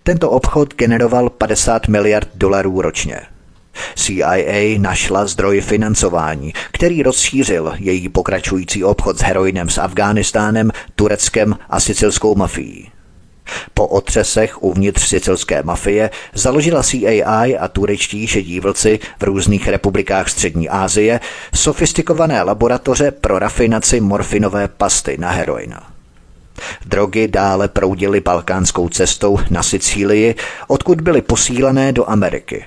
Tento obchod generoval 50 miliard dolarů ročně. CIA našla zdroj financování, který rozšířil její pokračující obchod s heroinem s Afghánistánem, Tureckem a sicilskou mafií. Po otřesech uvnitř sicilské mafie založila CIA a turečtí šedí vlci v různých republikách Střední Asie sofistikované laboratoře pro rafinaci morfinové pasty na heroin. Drogy dále proudily balkánskou cestou na Sicílii, odkud byly posílené do Ameriky.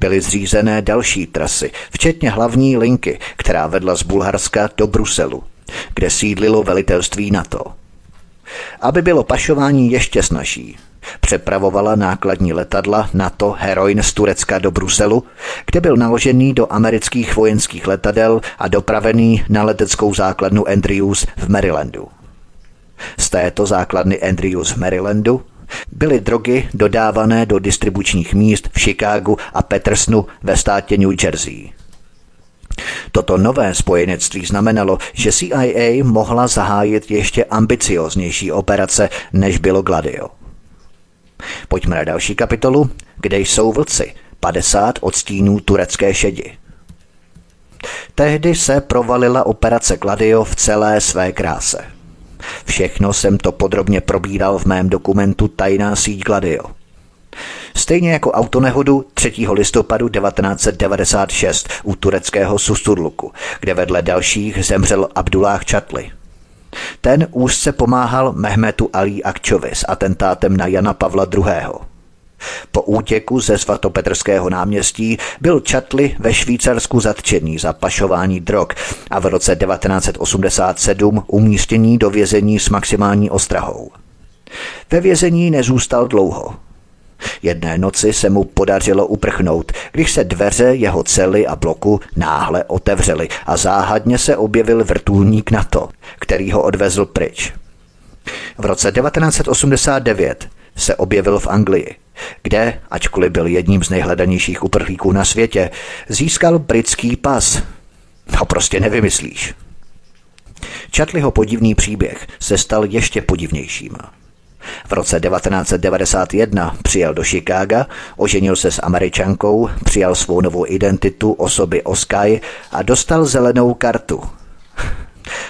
Byly zřízené další trasy, včetně hlavní linky, která vedla z Bulharska do Bruselu, kde sídlilo velitelství NATO. Aby bylo pašování ještě snažší, přepravovala nákladní letadla NATO heroin z Turecka do Bruselu, kde byl naložený do amerických vojenských letadel a dopravený na leteckou základnu Andrews v Marylandu. Z této základny Andrews v Marylandu byly drogy dodávané do distribučních míst v Chicagu a Petersnu ve státě New Jersey. Toto nové spojenectví znamenalo, že CIA mohla zahájit ještě ambicioznější operace, než bylo Gladio. Pojďme na další kapitolu, kde jsou vlci, 50 odstínů turecké šedi. Tehdy se provalila operace Gladio v celé své kráse. Všechno jsem to podrobně probíral v mém dokumentu Tajná síť Gladio. Stejně jako autonehodu 3. listopadu 1996 u tureckého Susturluku, kde vedle dalších zemřel Abdullah Čatli. Ten úzce pomáhal Mehmetu Ali Akčovi s atentátem na Jana Pavla II. Po útěku ze svatopetrského náměstí byl Čatli ve Švýcarsku zatčený za pašování drog a v roce 1987 umístění do vězení s maximální ostrahou. Ve vězení nezůstal dlouho. Jedné noci se mu podařilo uprchnout, když se dveře jeho cely a bloku náhle otevřely a záhadně se objevil vrtulník NATO, který ho odvezl pryč. V roce 1989 se objevil v Anglii, kde, ačkoliv byl jedním z nejhledanějších uprchlíků na světě, získal britský pas. No prostě nevymyslíš. Čatliho podivný příběh se stal ještě podivnějším. V roce 1991 přijel do Chicaga, oženil se s američankou, přijal svou novou identitu osoby Oskai a dostal zelenou kartu.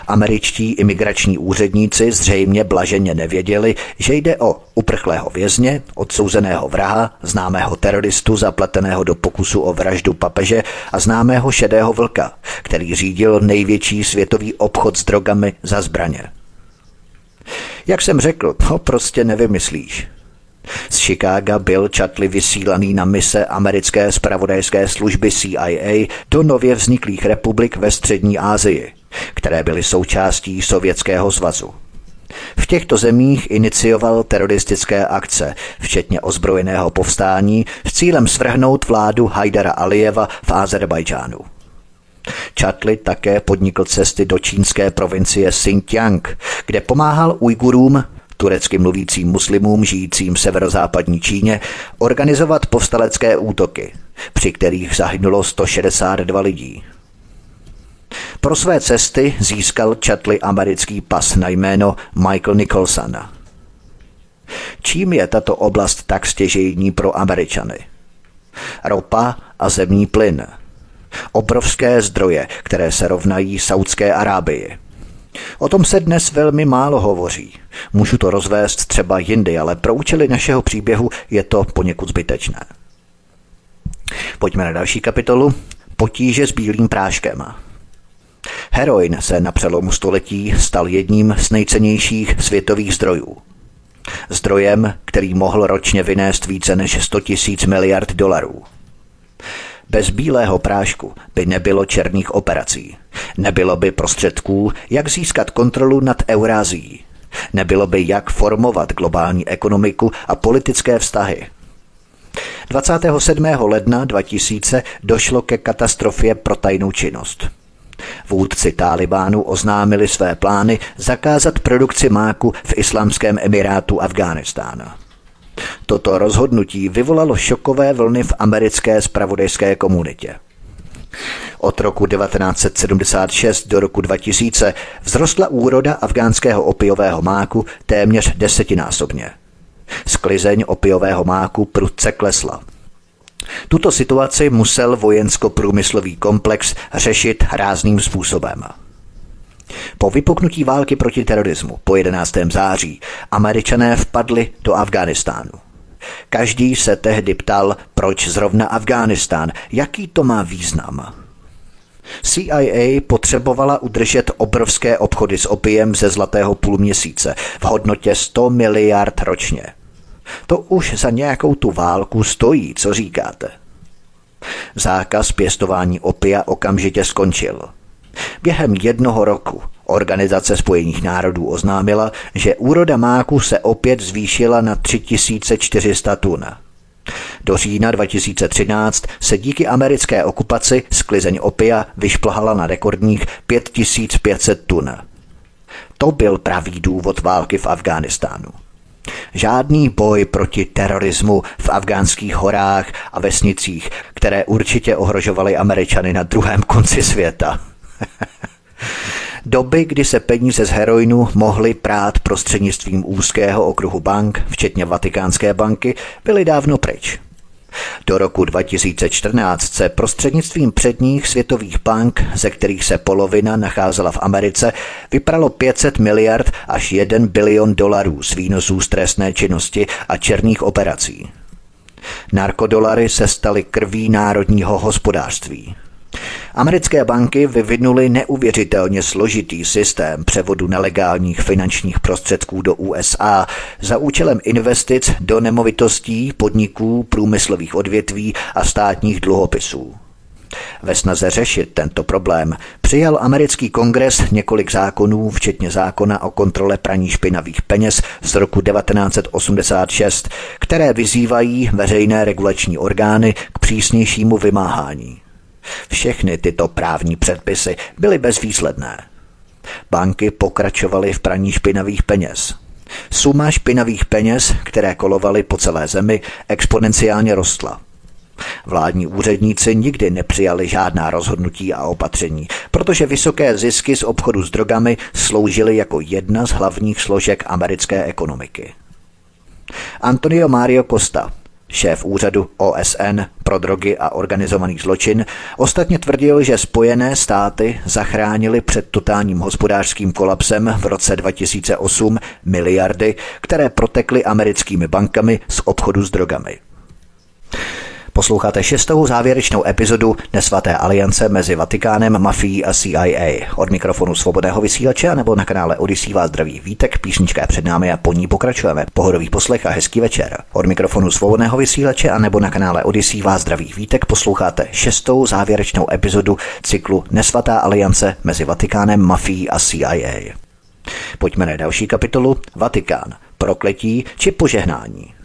Američtí imigrační úředníci zřejmě blaženě nevěděli, že jde o uprchlého vězně, odsouzeného vraha, známého teroristu zapleteného do pokusu o vraždu papeže a známého šedého vlka, který řídil největší světový obchod s drogami za zbraně. Jak jsem řekl, to prostě nevymyslíš. Z Chicaga byl Chatli vysílaný na mise americké spravodajské služby CIA do nově vzniklých republik ve střední Asii, které byly součástí Sovětského svazu. V těchto zemích inicioval teroristické akce, včetně ozbrojeného povstání, s cílem svrhnout vládu Hajdara Alijeva v Azerbajdžánu. Chatli také podnikl cesty do čínské provincie Xinjiang, kde pomáhal Ujgurům, turecky mluvícím muslimům žijícím v severozápadní Číně, organizovat povstalecké útoky, při kterých zahynulo 162 lidí. Pro své cesty získal Chatli americký pas na jméno Michael Nicholson. Čím je tato oblast tak stěžejní pro Američany? Ropa a zemní plyn – Obrovské zdroje, které se rovnají Saudské Arábii. O tom se dnes velmi málo hovoří. Můžu to rozvést třeba jindy, ale pro účely našeho příběhu je to poněkud zbytečné. Pojďme na další kapitolu. Potíže s bílým práškem. Heroin se na přelomu století stal jedním z nejcennějších světových zdrojů. Zdrojem, který mohl ročně vynést více než 100 000 miliard dolarů. Bez bílého prášku by nebylo černých operací. Nebylo by prostředků, jak získat kontrolu nad Eurázií. Nebylo by jak formovat globální ekonomiku a politické vztahy. 27. ledna 2000 došlo ke katastrofě pro tajnou činnost. Vůdci Talibánu oznámili své plány zakázat produkci máku v Islámském emirátu Afghánistána. Toto rozhodnutí vyvolalo šokové vlny v americké spravodajské komunitě. Od roku 1976 do roku 2000 vzrostla úroda afgánského opiového máku téměř desetinásobně. Sklizeň opiového máku prudce klesla. Tuto situaci musel vojensko-průmyslový komplex řešit rázným způsobem. Po vypuknutí války proti terorismu po 11. září američané vpadli do Afghánistánu. Každý se tehdy ptal, proč zrovna Afghánistán, jaký to má význam. CIA potřebovala udržet obrovské obchody s opiem ze zlatého půlměsíce v hodnotě 100 miliard ročně. To už za nějakou tu válku stojí, co říkáte. Zákaz pěstování opia okamžitě skončil – Během jednoho roku Organizace spojených národů oznámila, že úroda máku se opět zvýšila na 3400 tun. Do října 2013 se díky americké okupaci sklizeň opia vyšplhala na rekordních 5500 tun. To byl pravý důvod války v Afghánistánu. Žádný boj proti terorismu v afgánských horách a vesnicích, které určitě ohrožovaly Američany na druhém konci světa. Doby, kdy se peníze z heroinu mohly prát prostřednictvím úzkého okruhu bank, včetně Vatikánské banky, byly dávno pryč. Do roku 2014 se prostřednictvím předních světových bank, ze kterých se polovina nacházela v Americe, vypralo 500 miliard až 1 bilion dolarů z výnosů z trestné činnosti a černých operací. Narkodolary se staly krví národního hospodářství. Americké banky vyvinuly neuvěřitelně složitý systém převodu nelegálních finančních prostředků do USA za účelem investic do nemovitostí, podniků, průmyslových odvětví a státních dluhopisů. Ve snaze řešit tento problém přijal americký kongres několik zákonů, včetně zákona o kontrole praní špinavých peněz z roku 1986, které vyzývají veřejné regulační orgány k přísnějšímu vymáhání. Všechny tyto právní předpisy byly bezvýsledné. Banky pokračovaly v praní špinavých peněz. Suma špinavých peněz, které kolovaly po celé zemi, exponenciálně rostla. Vládní úředníci nikdy nepřijali žádná rozhodnutí a opatření, protože vysoké zisky z obchodu s drogami sloužily jako jedna z hlavních složek americké ekonomiky. Antonio Mario Costa, šéf úřadu OSN pro drogy a organizovaný zločin, ostatně tvrdil, že Spojené státy zachránili před totálním hospodářským kolapsem v roce 2008 miliardy, které protekly americkými bankami z obchodu s drogami. Posloucháte šestou závěrečnou epizodu Nesvaté aliance mezi Vatikánem, mafií a CIA. Od mikrofonu svobodného vysílače nebo na kanále Odisí vás zdraví vítek, písnička je před námi a po ní pokračujeme. Pohodový poslech a hezký večer. Od mikrofonu svobodného vysílače a nebo na kanále Odisí vás zdraví vítek posloucháte šestou závěrečnou epizodu cyklu Nesvatá aliance mezi Vatikánem, mafií a CIA. Pojďme na další kapitolu Vatikán. Prokletí či požehnání.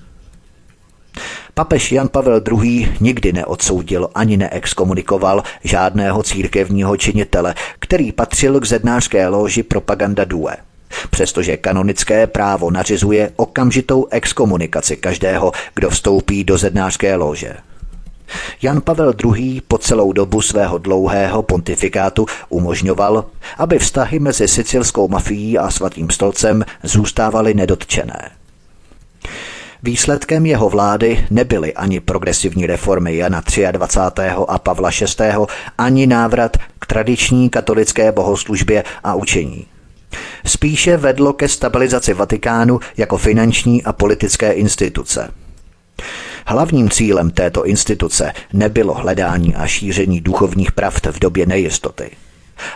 Papež Jan Pavel II. nikdy neodsoudil ani neexkomunikoval žádného církevního činitele, který patřil k zednářské loži Propaganda Due. Přestože kanonické právo nařizuje okamžitou exkomunikaci každého, kdo vstoupí do zednářské lože. Jan Pavel II. po celou dobu svého dlouhého pontifikátu umožňoval, aby vztahy mezi sicilskou mafií a svatým stolcem zůstávaly nedotčené. Výsledkem jeho vlády nebyly ani progresivní reformy Jana 23. a Pavla VI. ani návrat k tradiční katolické bohoslužbě a učení. Spíše vedlo ke stabilizaci Vatikánu jako finanční a politické instituce. Hlavním cílem této instituce nebylo hledání a šíření duchovních pravd v době nejistoty.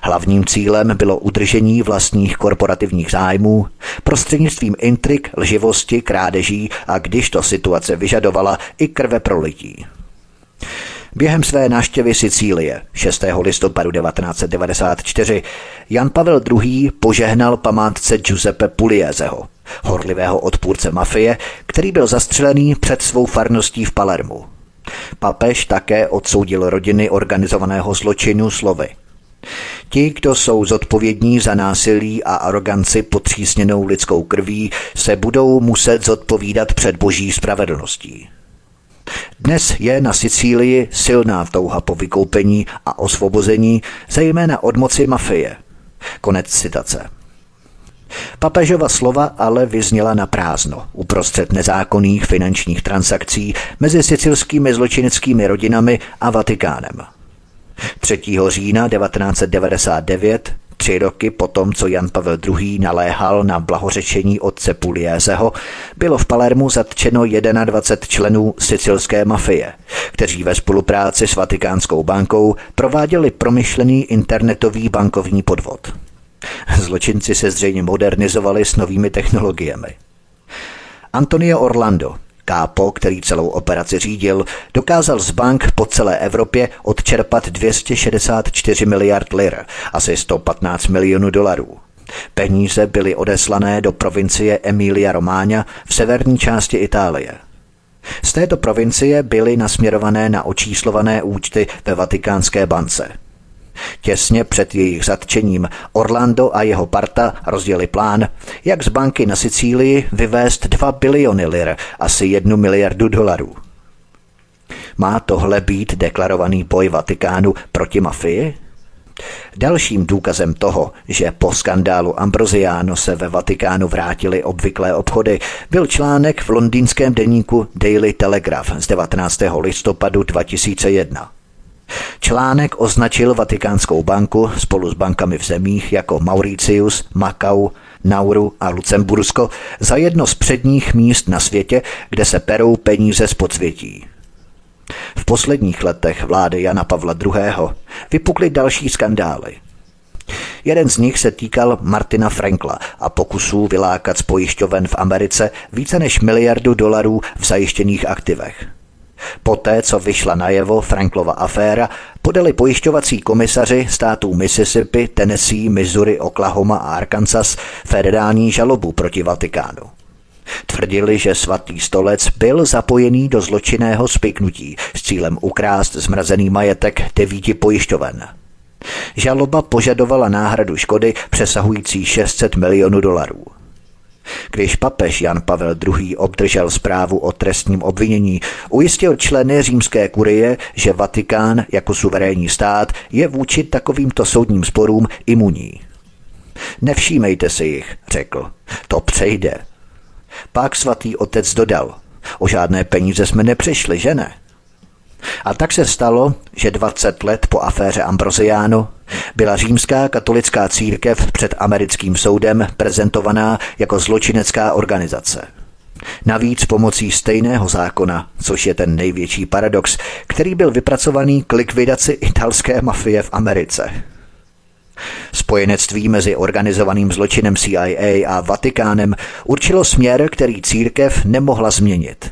Hlavním cílem bylo udržení vlastních korporativních zájmů prostřednictvím intrik, lživosti, krádeží a když to situace vyžadovala i krve prolití. Během své návštěvy Sicílie 6. listopadu 1994 Jan Pavel II. požehnal památce Giuseppe Puliezeho, horlivého odpůrce mafie, který byl zastřelený před svou farností v Palermu. Papež také odsoudil rodiny organizovaného zločinu slovy – Ti, kdo jsou zodpovědní za násilí a aroganci potřísněnou lidskou krví, se budou muset zodpovídat před boží spravedlností. Dnes je na Sicílii silná touha po vykoupení a osvobození, zejména od moci mafie. Konec citace. Papežova slova ale vyzněla na prázdno uprostřed nezákonných finančních transakcí mezi sicilskými zločineckými rodinami a Vatikánem. 3. října 1999 Tři roky potom, co Jan Pavel II. naléhal na blahořečení otce Puliézeho, bylo v Palermu zatčeno 21 členů sicilské mafie, kteří ve spolupráci s Vatikánskou bankou prováděli promyšlený internetový bankovní podvod. Zločinci se zřejmě modernizovali s novými technologiemi. Antonio Orlando, Kápo, který celou operaci řídil, dokázal z bank po celé Evropě odčerpat 264 miliard lir, asi 115 milionů dolarů. Peníze byly odeslané do provincie Emilia Romagna v severní části Itálie. Z této provincie byly nasměrované na očíslované účty ve Vatikánské bance – Těsně před jejich zatčením Orlando a jeho parta rozdělili plán, jak z banky na Sicílii vyvést 2 biliony lir, asi 1 miliardu dolarů. Má tohle být deklarovaný boj Vatikánu proti mafii? Dalším důkazem toho, že po skandálu Ambrosiano se ve Vatikánu vrátily obvyklé obchody, byl článek v londýnském deníku Daily Telegraph z 19. listopadu 2001. Článek označil Vatikánskou banku spolu s bankami v zemích jako Mauritius, Makau, Nauru a Lucembursko za jedno z předních míst na světě, kde se perou peníze z podsvětí. V posledních letech vlády Jana Pavla II. vypukly další skandály. Jeden z nich se týkal Martina Frankla a pokusů vylákat z pojišťoven v Americe více než miliardu dolarů v zajištěných aktivech. Poté, co vyšla najevo Franklova aféra, podali pojišťovací komisaři států Mississippi, Tennessee, Missouri, Oklahoma a Arkansas federální žalobu proti Vatikánu. Tvrdili, že svatý stolec byl zapojený do zločinného spiknutí s cílem ukrást zmrazený majetek devíti pojišťoven. Žaloba požadovala náhradu škody přesahující 600 milionů dolarů. Když papež Jan Pavel II. obdržel zprávu o trestním obvinění, ujistil členy římské kurie, že Vatikán jako suverénní stát je vůči takovýmto soudním sporům imunní. Nevšímejte si jich, řekl. To přejde. Pak svatý otec dodal. O žádné peníze jsme nepřišli, že ne? A tak se stalo, že 20 let po aféře Ambrosiano byla římská katolická církev před americkým soudem prezentovaná jako zločinecká organizace. Navíc pomocí stejného zákona, což je ten největší paradox, který byl vypracovaný k likvidaci italské mafie v Americe. Spojenectví mezi organizovaným zločinem CIA a Vatikánem určilo směr, který církev nemohla změnit.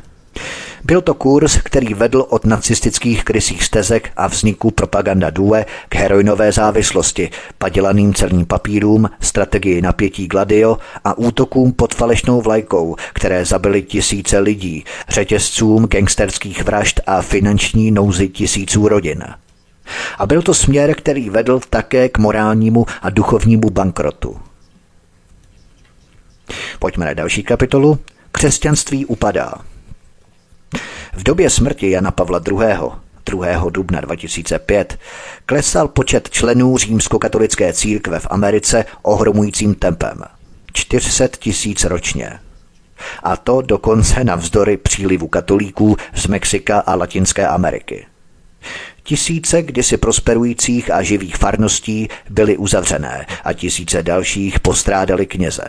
Byl to kurz, který vedl od nacistických krysích stezek a vzniku propaganda due k heroinové závislosti, padělaným celním papírům, strategii napětí gladio a útokům pod falešnou vlajkou, které zabily tisíce lidí, řetězcům gangsterských vražd a finanční nouzy tisíců rodin. A byl to směr, který vedl také k morálnímu a duchovnímu bankrotu. Pojďme na další kapitolu. Křesťanství upadá. V době smrti Jana Pavla II. 2. dubna 2005 klesal počet členů římskokatolické církve v Americe ohromujícím tempem. 400 tisíc ročně. A to dokonce navzdory přílivu katolíků z Mexika a Latinské Ameriky. Tisíce kdysi prosperujících a živých farností byly uzavřené a tisíce dalších postrádali kněze.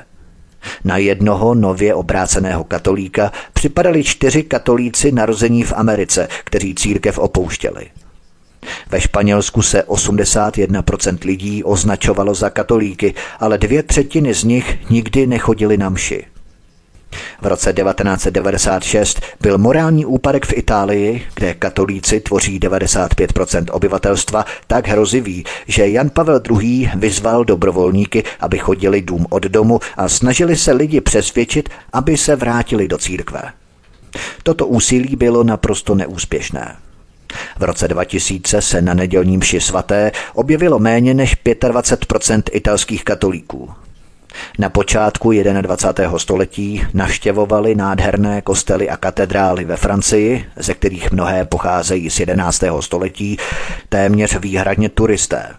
Na jednoho nově obráceného katolíka připadali čtyři katolíci narození v Americe, kteří církev opouštěli. Ve Španělsku se 81% lidí označovalo za katolíky, ale dvě třetiny z nich nikdy nechodili na mši. V roce 1996 byl morální úpadek v Itálii, kde katolíci tvoří 95% obyvatelstva, tak hrozivý, že Jan Pavel II. vyzval dobrovolníky, aby chodili dům od domu a snažili se lidi přesvědčit, aby se vrátili do církve. Toto úsilí bylo naprosto neúspěšné. V roce 2000 se na nedělním mši svaté objevilo méně než 25% italských katolíků. Na počátku 21. století naštěvovali nádherné kostely a katedrály ve Francii, ze kterých mnohé pocházejí z 11. století, téměř výhradně turisté.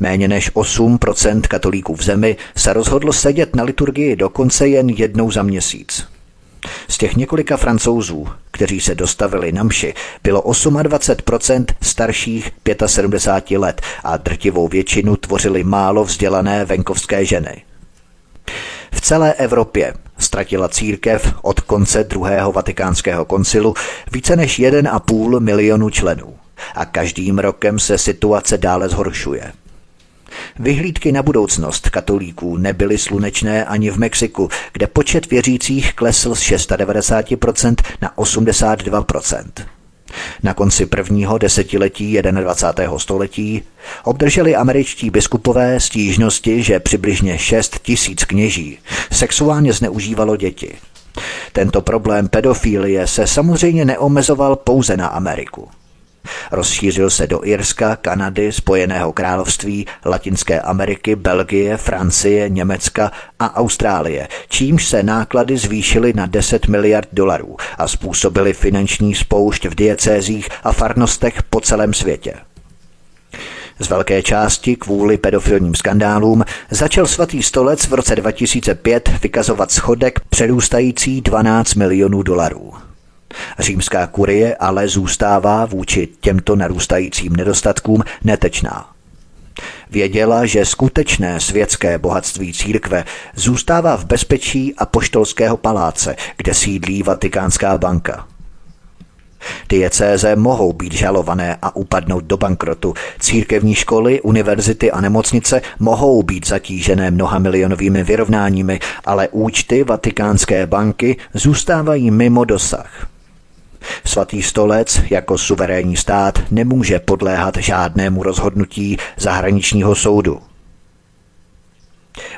Méně než 8% katolíků v zemi se rozhodlo sedět na liturgii dokonce jen jednou za měsíc. Z těch několika francouzů, kteří se dostavili na mši, bylo 28% starších 75 let a drtivou většinu tvořili málo vzdělané venkovské ženy. V celé Evropě ztratila církev od konce druhého vatikánského koncilu více než 1,5 milionu členů a každým rokem se situace dále zhoršuje. Vyhlídky na budoucnost katolíků nebyly slunečné ani v Mexiku, kde počet věřících klesl z 96% na 82%. Na konci prvního desetiletí 21. století obdrželi američtí biskupové stížnosti, že přibližně 6 tisíc kněží sexuálně zneužívalo děti. Tento problém pedofilie se samozřejmě neomezoval pouze na Ameriku. Rozšířil se do Irska, Kanady, Spojeného království, Latinské Ameriky, Belgie, Francie, Německa a Austrálie, čímž se náklady zvýšily na 10 miliard dolarů a způsobily finanční spoušť v diecézích a farnostech po celém světě. Z velké části kvůli pedofilním skandálům začal svatý stolec v roce 2005 vykazovat schodek přerůstající 12 milionů dolarů. Římská kurie ale zůstává vůči těmto narůstajícím nedostatkům netečná. Věděla, že skutečné světské bohatství církve zůstává v bezpečí a poštolského paláce, kde sídlí Vatikánská banka. Diecéze mohou být žalované a upadnout do bankrotu. Církevní školy, univerzity a nemocnice mohou být zatížené mnoha milionovými vyrovnáními, ale účty Vatikánské banky zůstávají mimo dosah. Svatý stolec jako suverénní stát nemůže podléhat žádnému rozhodnutí zahraničního soudu.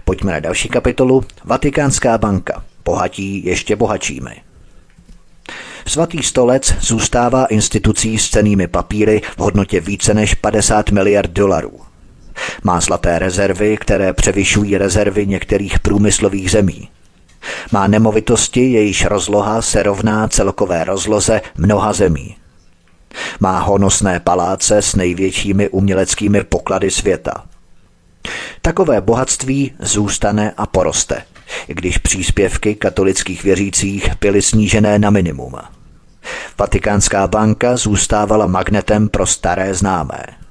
Pojďme na další kapitolu. Vatikánská banka. Bohatí ještě bohatšími. Svatý stolec zůstává institucí s cenými papíry v hodnotě více než 50 miliard dolarů. Má zlaté rezervy, které převyšují rezervy některých průmyslových zemí. Má nemovitosti, jejíž rozloha se rovná celkové rozloze mnoha zemí. Má honosné paláce s největšími uměleckými poklady světa. Takové bohatství zůstane a poroste, když příspěvky katolických věřících byly snížené na minimum. Vatikánská banka zůstávala magnetem pro staré známé.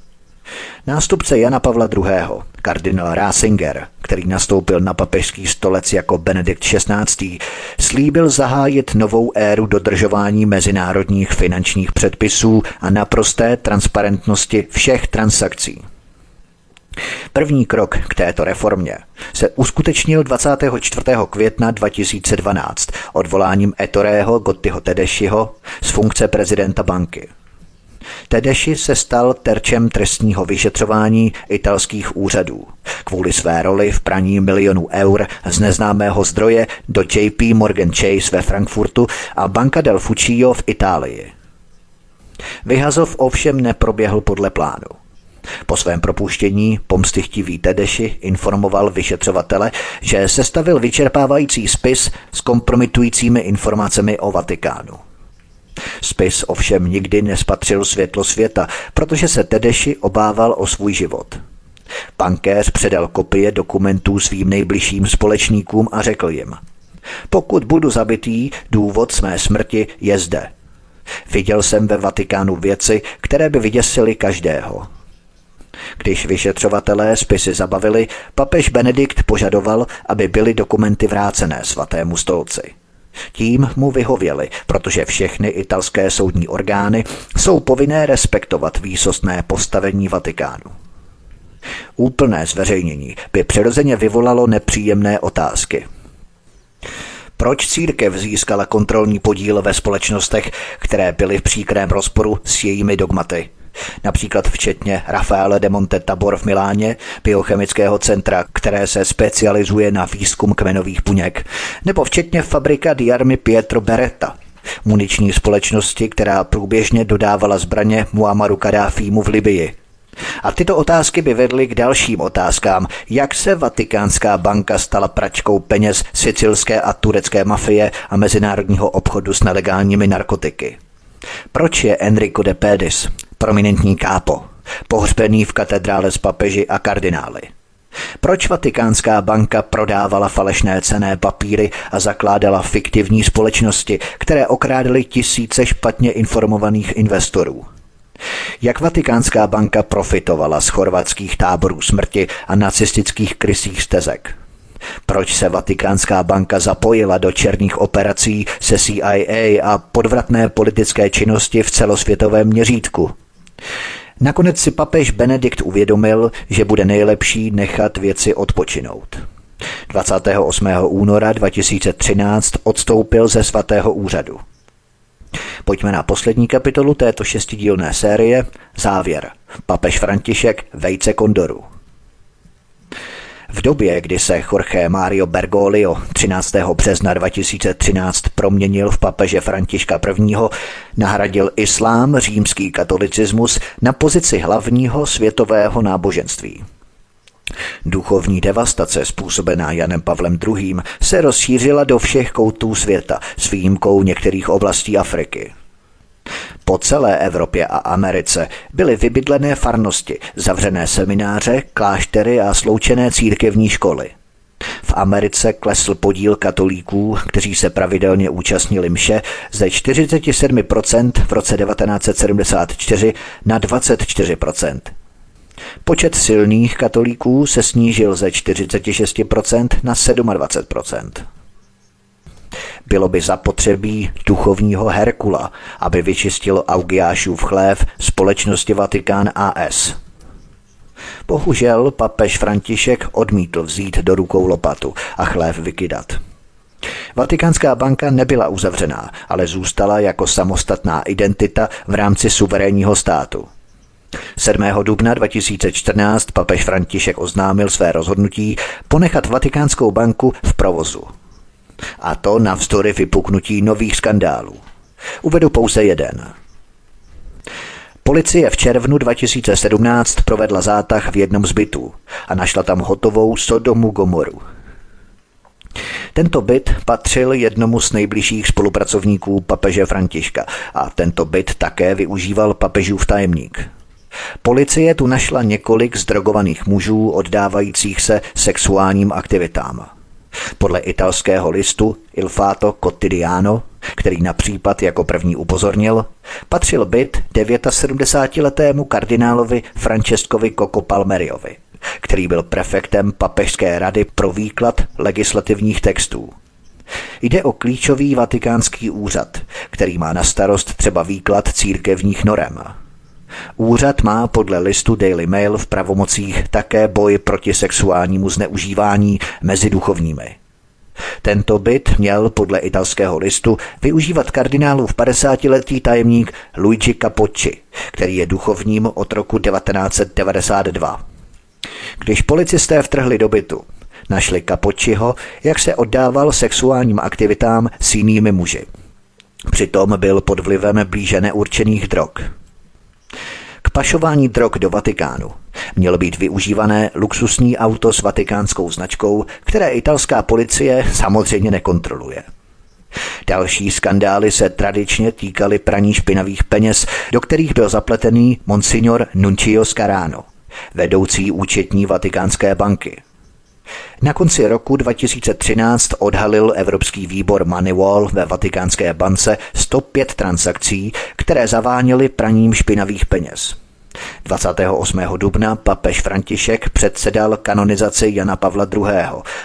Nástupce Jana Pavla II., kardinál Rasinger, který nastoupil na papežský stolec jako Benedikt XVI., slíbil zahájit novou éru dodržování mezinárodních finančních předpisů a naprosté transparentnosti všech transakcí. První krok k této reformě se uskutečnil 24. května 2012 odvoláním Etorého Gottiho Tedešiho z funkce prezidenta banky. Tedeši se stal terčem trestního vyšetřování italských úřadů kvůli své roli v praní milionů eur z neznámého zdroje do JP Morgan Chase ve Frankfurtu a Banca del Fuccio v Itálii. Vyhazov ovšem neproběhl podle plánu. Po svém propuštění pomstychtivý Tedeši informoval vyšetřovatele, že sestavil vyčerpávající spis s kompromitujícími informacemi o Vatikánu. Spis ovšem nikdy nespatřil světlo světa, protože se Tedeši obával o svůj život. Pankéř předal kopie dokumentů svým nejbližším společníkům a řekl jim Pokud budu zabitý, důvod své smrti je zde. Viděl jsem ve Vatikánu věci, které by vyděsily každého. Když vyšetřovatelé spisy zabavili, papež Benedikt požadoval, aby byly dokumenty vrácené svatému stolci. Tím mu vyhověli, protože všechny italské soudní orgány jsou povinné respektovat výsostné postavení Vatikánu. Úplné zveřejnění by přirozeně vyvolalo nepříjemné otázky. Proč církev získala kontrolní podíl ve společnostech, které byly v příkrém rozporu s jejími dogmaty? Například včetně Rafaele de Monte Tabor v Miláně, biochemického centra, které se specializuje na výzkum kmenových buněk, nebo včetně fabrika diarmy Pietro Beretta, muniční společnosti, která průběžně dodávala zbraně Muammaru Kadáfímu v Libii. A tyto otázky by vedly k dalším otázkám, jak se Vatikánská banka stala pračkou peněz sicilské a turecké mafie a mezinárodního obchodu s nelegálními narkotiky. Proč je Enrico de Pedis, prominentní kápo, pohřbený v katedrále s papeži a kardinály. Proč Vatikánská banka prodávala falešné cené papíry a zakládala fiktivní společnosti, které okrádaly tisíce špatně informovaných investorů? Jak Vatikánská banka profitovala z chorvatských táborů smrti a nacistických krysích stezek? Proč se Vatikánská banka zapojila do černých operací se CIA a podvratné politické činnosti v celosvětovém měřítku? Nakonec si papež Benedikt uvědomil, že bude nejlepší nechat věci odpočinout. 28. února 2013 odstoupil ze svatého úřadu. Pojďme na poslední kapitolu této šestidílné série, závěr. Papež František vejce kondoru. V době, kdy se Jorge Mario Bergoglio 13. března 2013 proměnil v papeže Františka I., nahradil islám, římský katolicismus na pozici hlavního světového náboženství. Duchovní devastace způsobená Janem Pavlem II. se rozšířila do všech koutů světa s výjimkou některých oblastí Afriky. Po celé Evropě a Americe byly vybydlené farnosti, zavřené semináře, kláštery a sloučené církevní školy. V Americe klesl podíl katolíků, kteří se pravidelně účastnili mše, ze 47% v roce 1974 na 24%. Počet silných katolíků se snížil ze 46% na 27%. Bylo by zapotřebí duchovního Herkula, aby vyčistil Augiášův chlév společnosti Vatikán AS. Bohužel papež František odmítl vzít do rukou lopatu a chlév vykydat. Vatikánská banka nebyla uzavřená, ale zůstala jako samostatná identita v rámci suverénního státu. 7. dubna 2014 papež František oznámil své rozhodnutí ponechat Vatikánskou banku v provozu. A to navzdory vypuknutí nových skandálů. Uvedu pouze jeden. Policie v červnu 2017 provedla zátah v jednom z bytů a našla tam hotovou Sodomu Gomoru. Tento byt patřil jednomu z nejbližších spolupracovníků papeže Františka a tento byt také využíval papežův tajemník. Policie tu našla několik zdrogovaných mužů oddávajících se sexuálním aktivitám. Podle italského listu Il Fato Quotidiano, který na případ jako první upozornil, patřil byt 79-letému kardinálovi Francescovi Coco Palmeriovi, který byl prefektem Papežské rady pro výklad legislativních textů. Jde o klíčový vatikánský úřad, který má na starost třeba výklad církevních norem. Úřad má podle listu Daily Mail v pravomocích také boj proti sexuálnímu zneužívání mezi duchovními. Tento byt měl podle italského listu využívat kardinálův 50-letý tajemník Luigi Capocci, který je duchovním od roku 1992. Když policisté vtrhli do bytu, našli Capocciho, jak se oddával sexuálním aktivitám s jinými muži. Přitom byl pod vlivem blíže neurčených drog pašování drog do Vatikánu mělo být využívané luxusní auto s vatikánskou značkou, které italská policie samozřejmě nekontroluje. Další skandály se tradičně týkaly praní špinavých peněz, do kterých byl zapletený monsignor Nuncio Scarano, vedoucí účetní vatikánské banky. Na konci roku 2013 odhalil Evropský výbor Moneywall ve vatikánské bance 105 transakcí, které zaváněly praním špinavých peněz. 28. dubna papež František předsedal kanonizaci Jana Pavla II.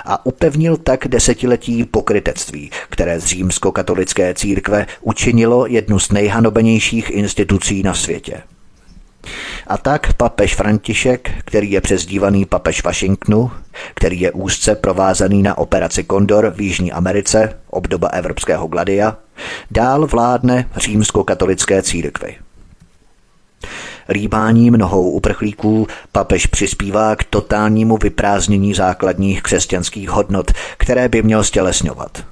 a upevnil tak desetiletí pokrytectví, které z římskokatolické církve učinilo jednu z nejhanobenějších institucí na světě. A tak papež František, který je přezdívaný papež Washingtonu, který je úzce provázaný na operaci Kondor v Jižní Americe, obdoba evropského gladia, dál vládne římskokatolické církvi. Rýbáním nohou uprchlíků papež přispívá k totálnímu vyprázdnění základních křesťanských hodnot, které by měl stělesňovat.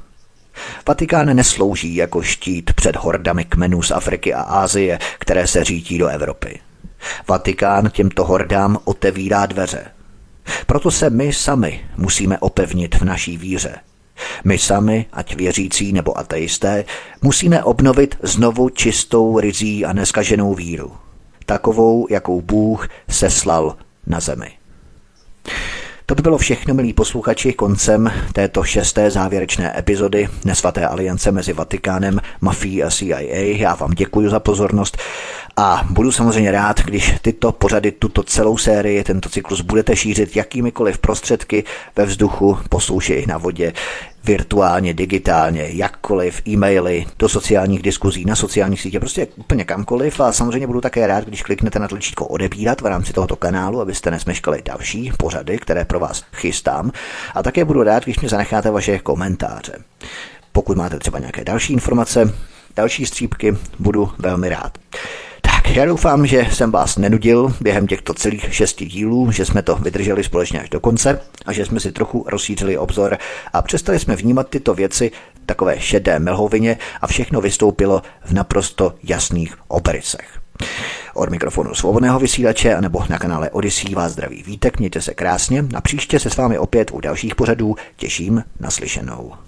Vatikán neslouží jako štít před hordami kmenů z Afriky a Ázie, které se řítí do Evropy. Vatikán těmto hordám otevírá dveře. Proto se my sami musíme opevnit v naší víře. My sami, ať věřící nebo ateisté, musíme obnovit znovu čistou, rizí a neskaženou víru takovou, jakou Bůh seslal na zemi. To by bylo všechno, milí posluchači, koncem této šesté závěrečné epizody Nesvaté aliance mezi Vatikánem, mafií a CIA. Já vám děkuji za pozornost a budu samozřejmě rád, když tyto pořady, tuto celou sérii, tento cyklus budete šířit jakýmikoliv prostředky ve vzduchu, posloušej na vodě, virtuálně, digitálně, jakkoliv, e-maily, do sociálních diskuzí, na sociálních sítích, prostě úplně kamkoliv. A samozřejmě budu také rád, když kliknete na tlačítko odebírat v rámci tohoto kanálu, abyste nesmeškali další pořady, které pro vás chystám. A také budu rád, když mě zanecháte vaše komentáře. Pokud máte třeba nějaké další informace, další střípky, budu velmi rád. Já doufám, že jsem vás nenudil během těchto celých šesti dílů, že jsme to vydrželi společně až do konce a že jsme si trochu rozšířili obzor a přestali jsme vnímat tyto věci takové šedé melhovině a všechno vystoupilo v naprosto jasných obrysech. Od mikrofonu svobodného vysílače anebo na kanále Odyssey vás zdraví vítek, mějte se krásně a příště se s vámi opět u dalších pořadů těším na slyšenou.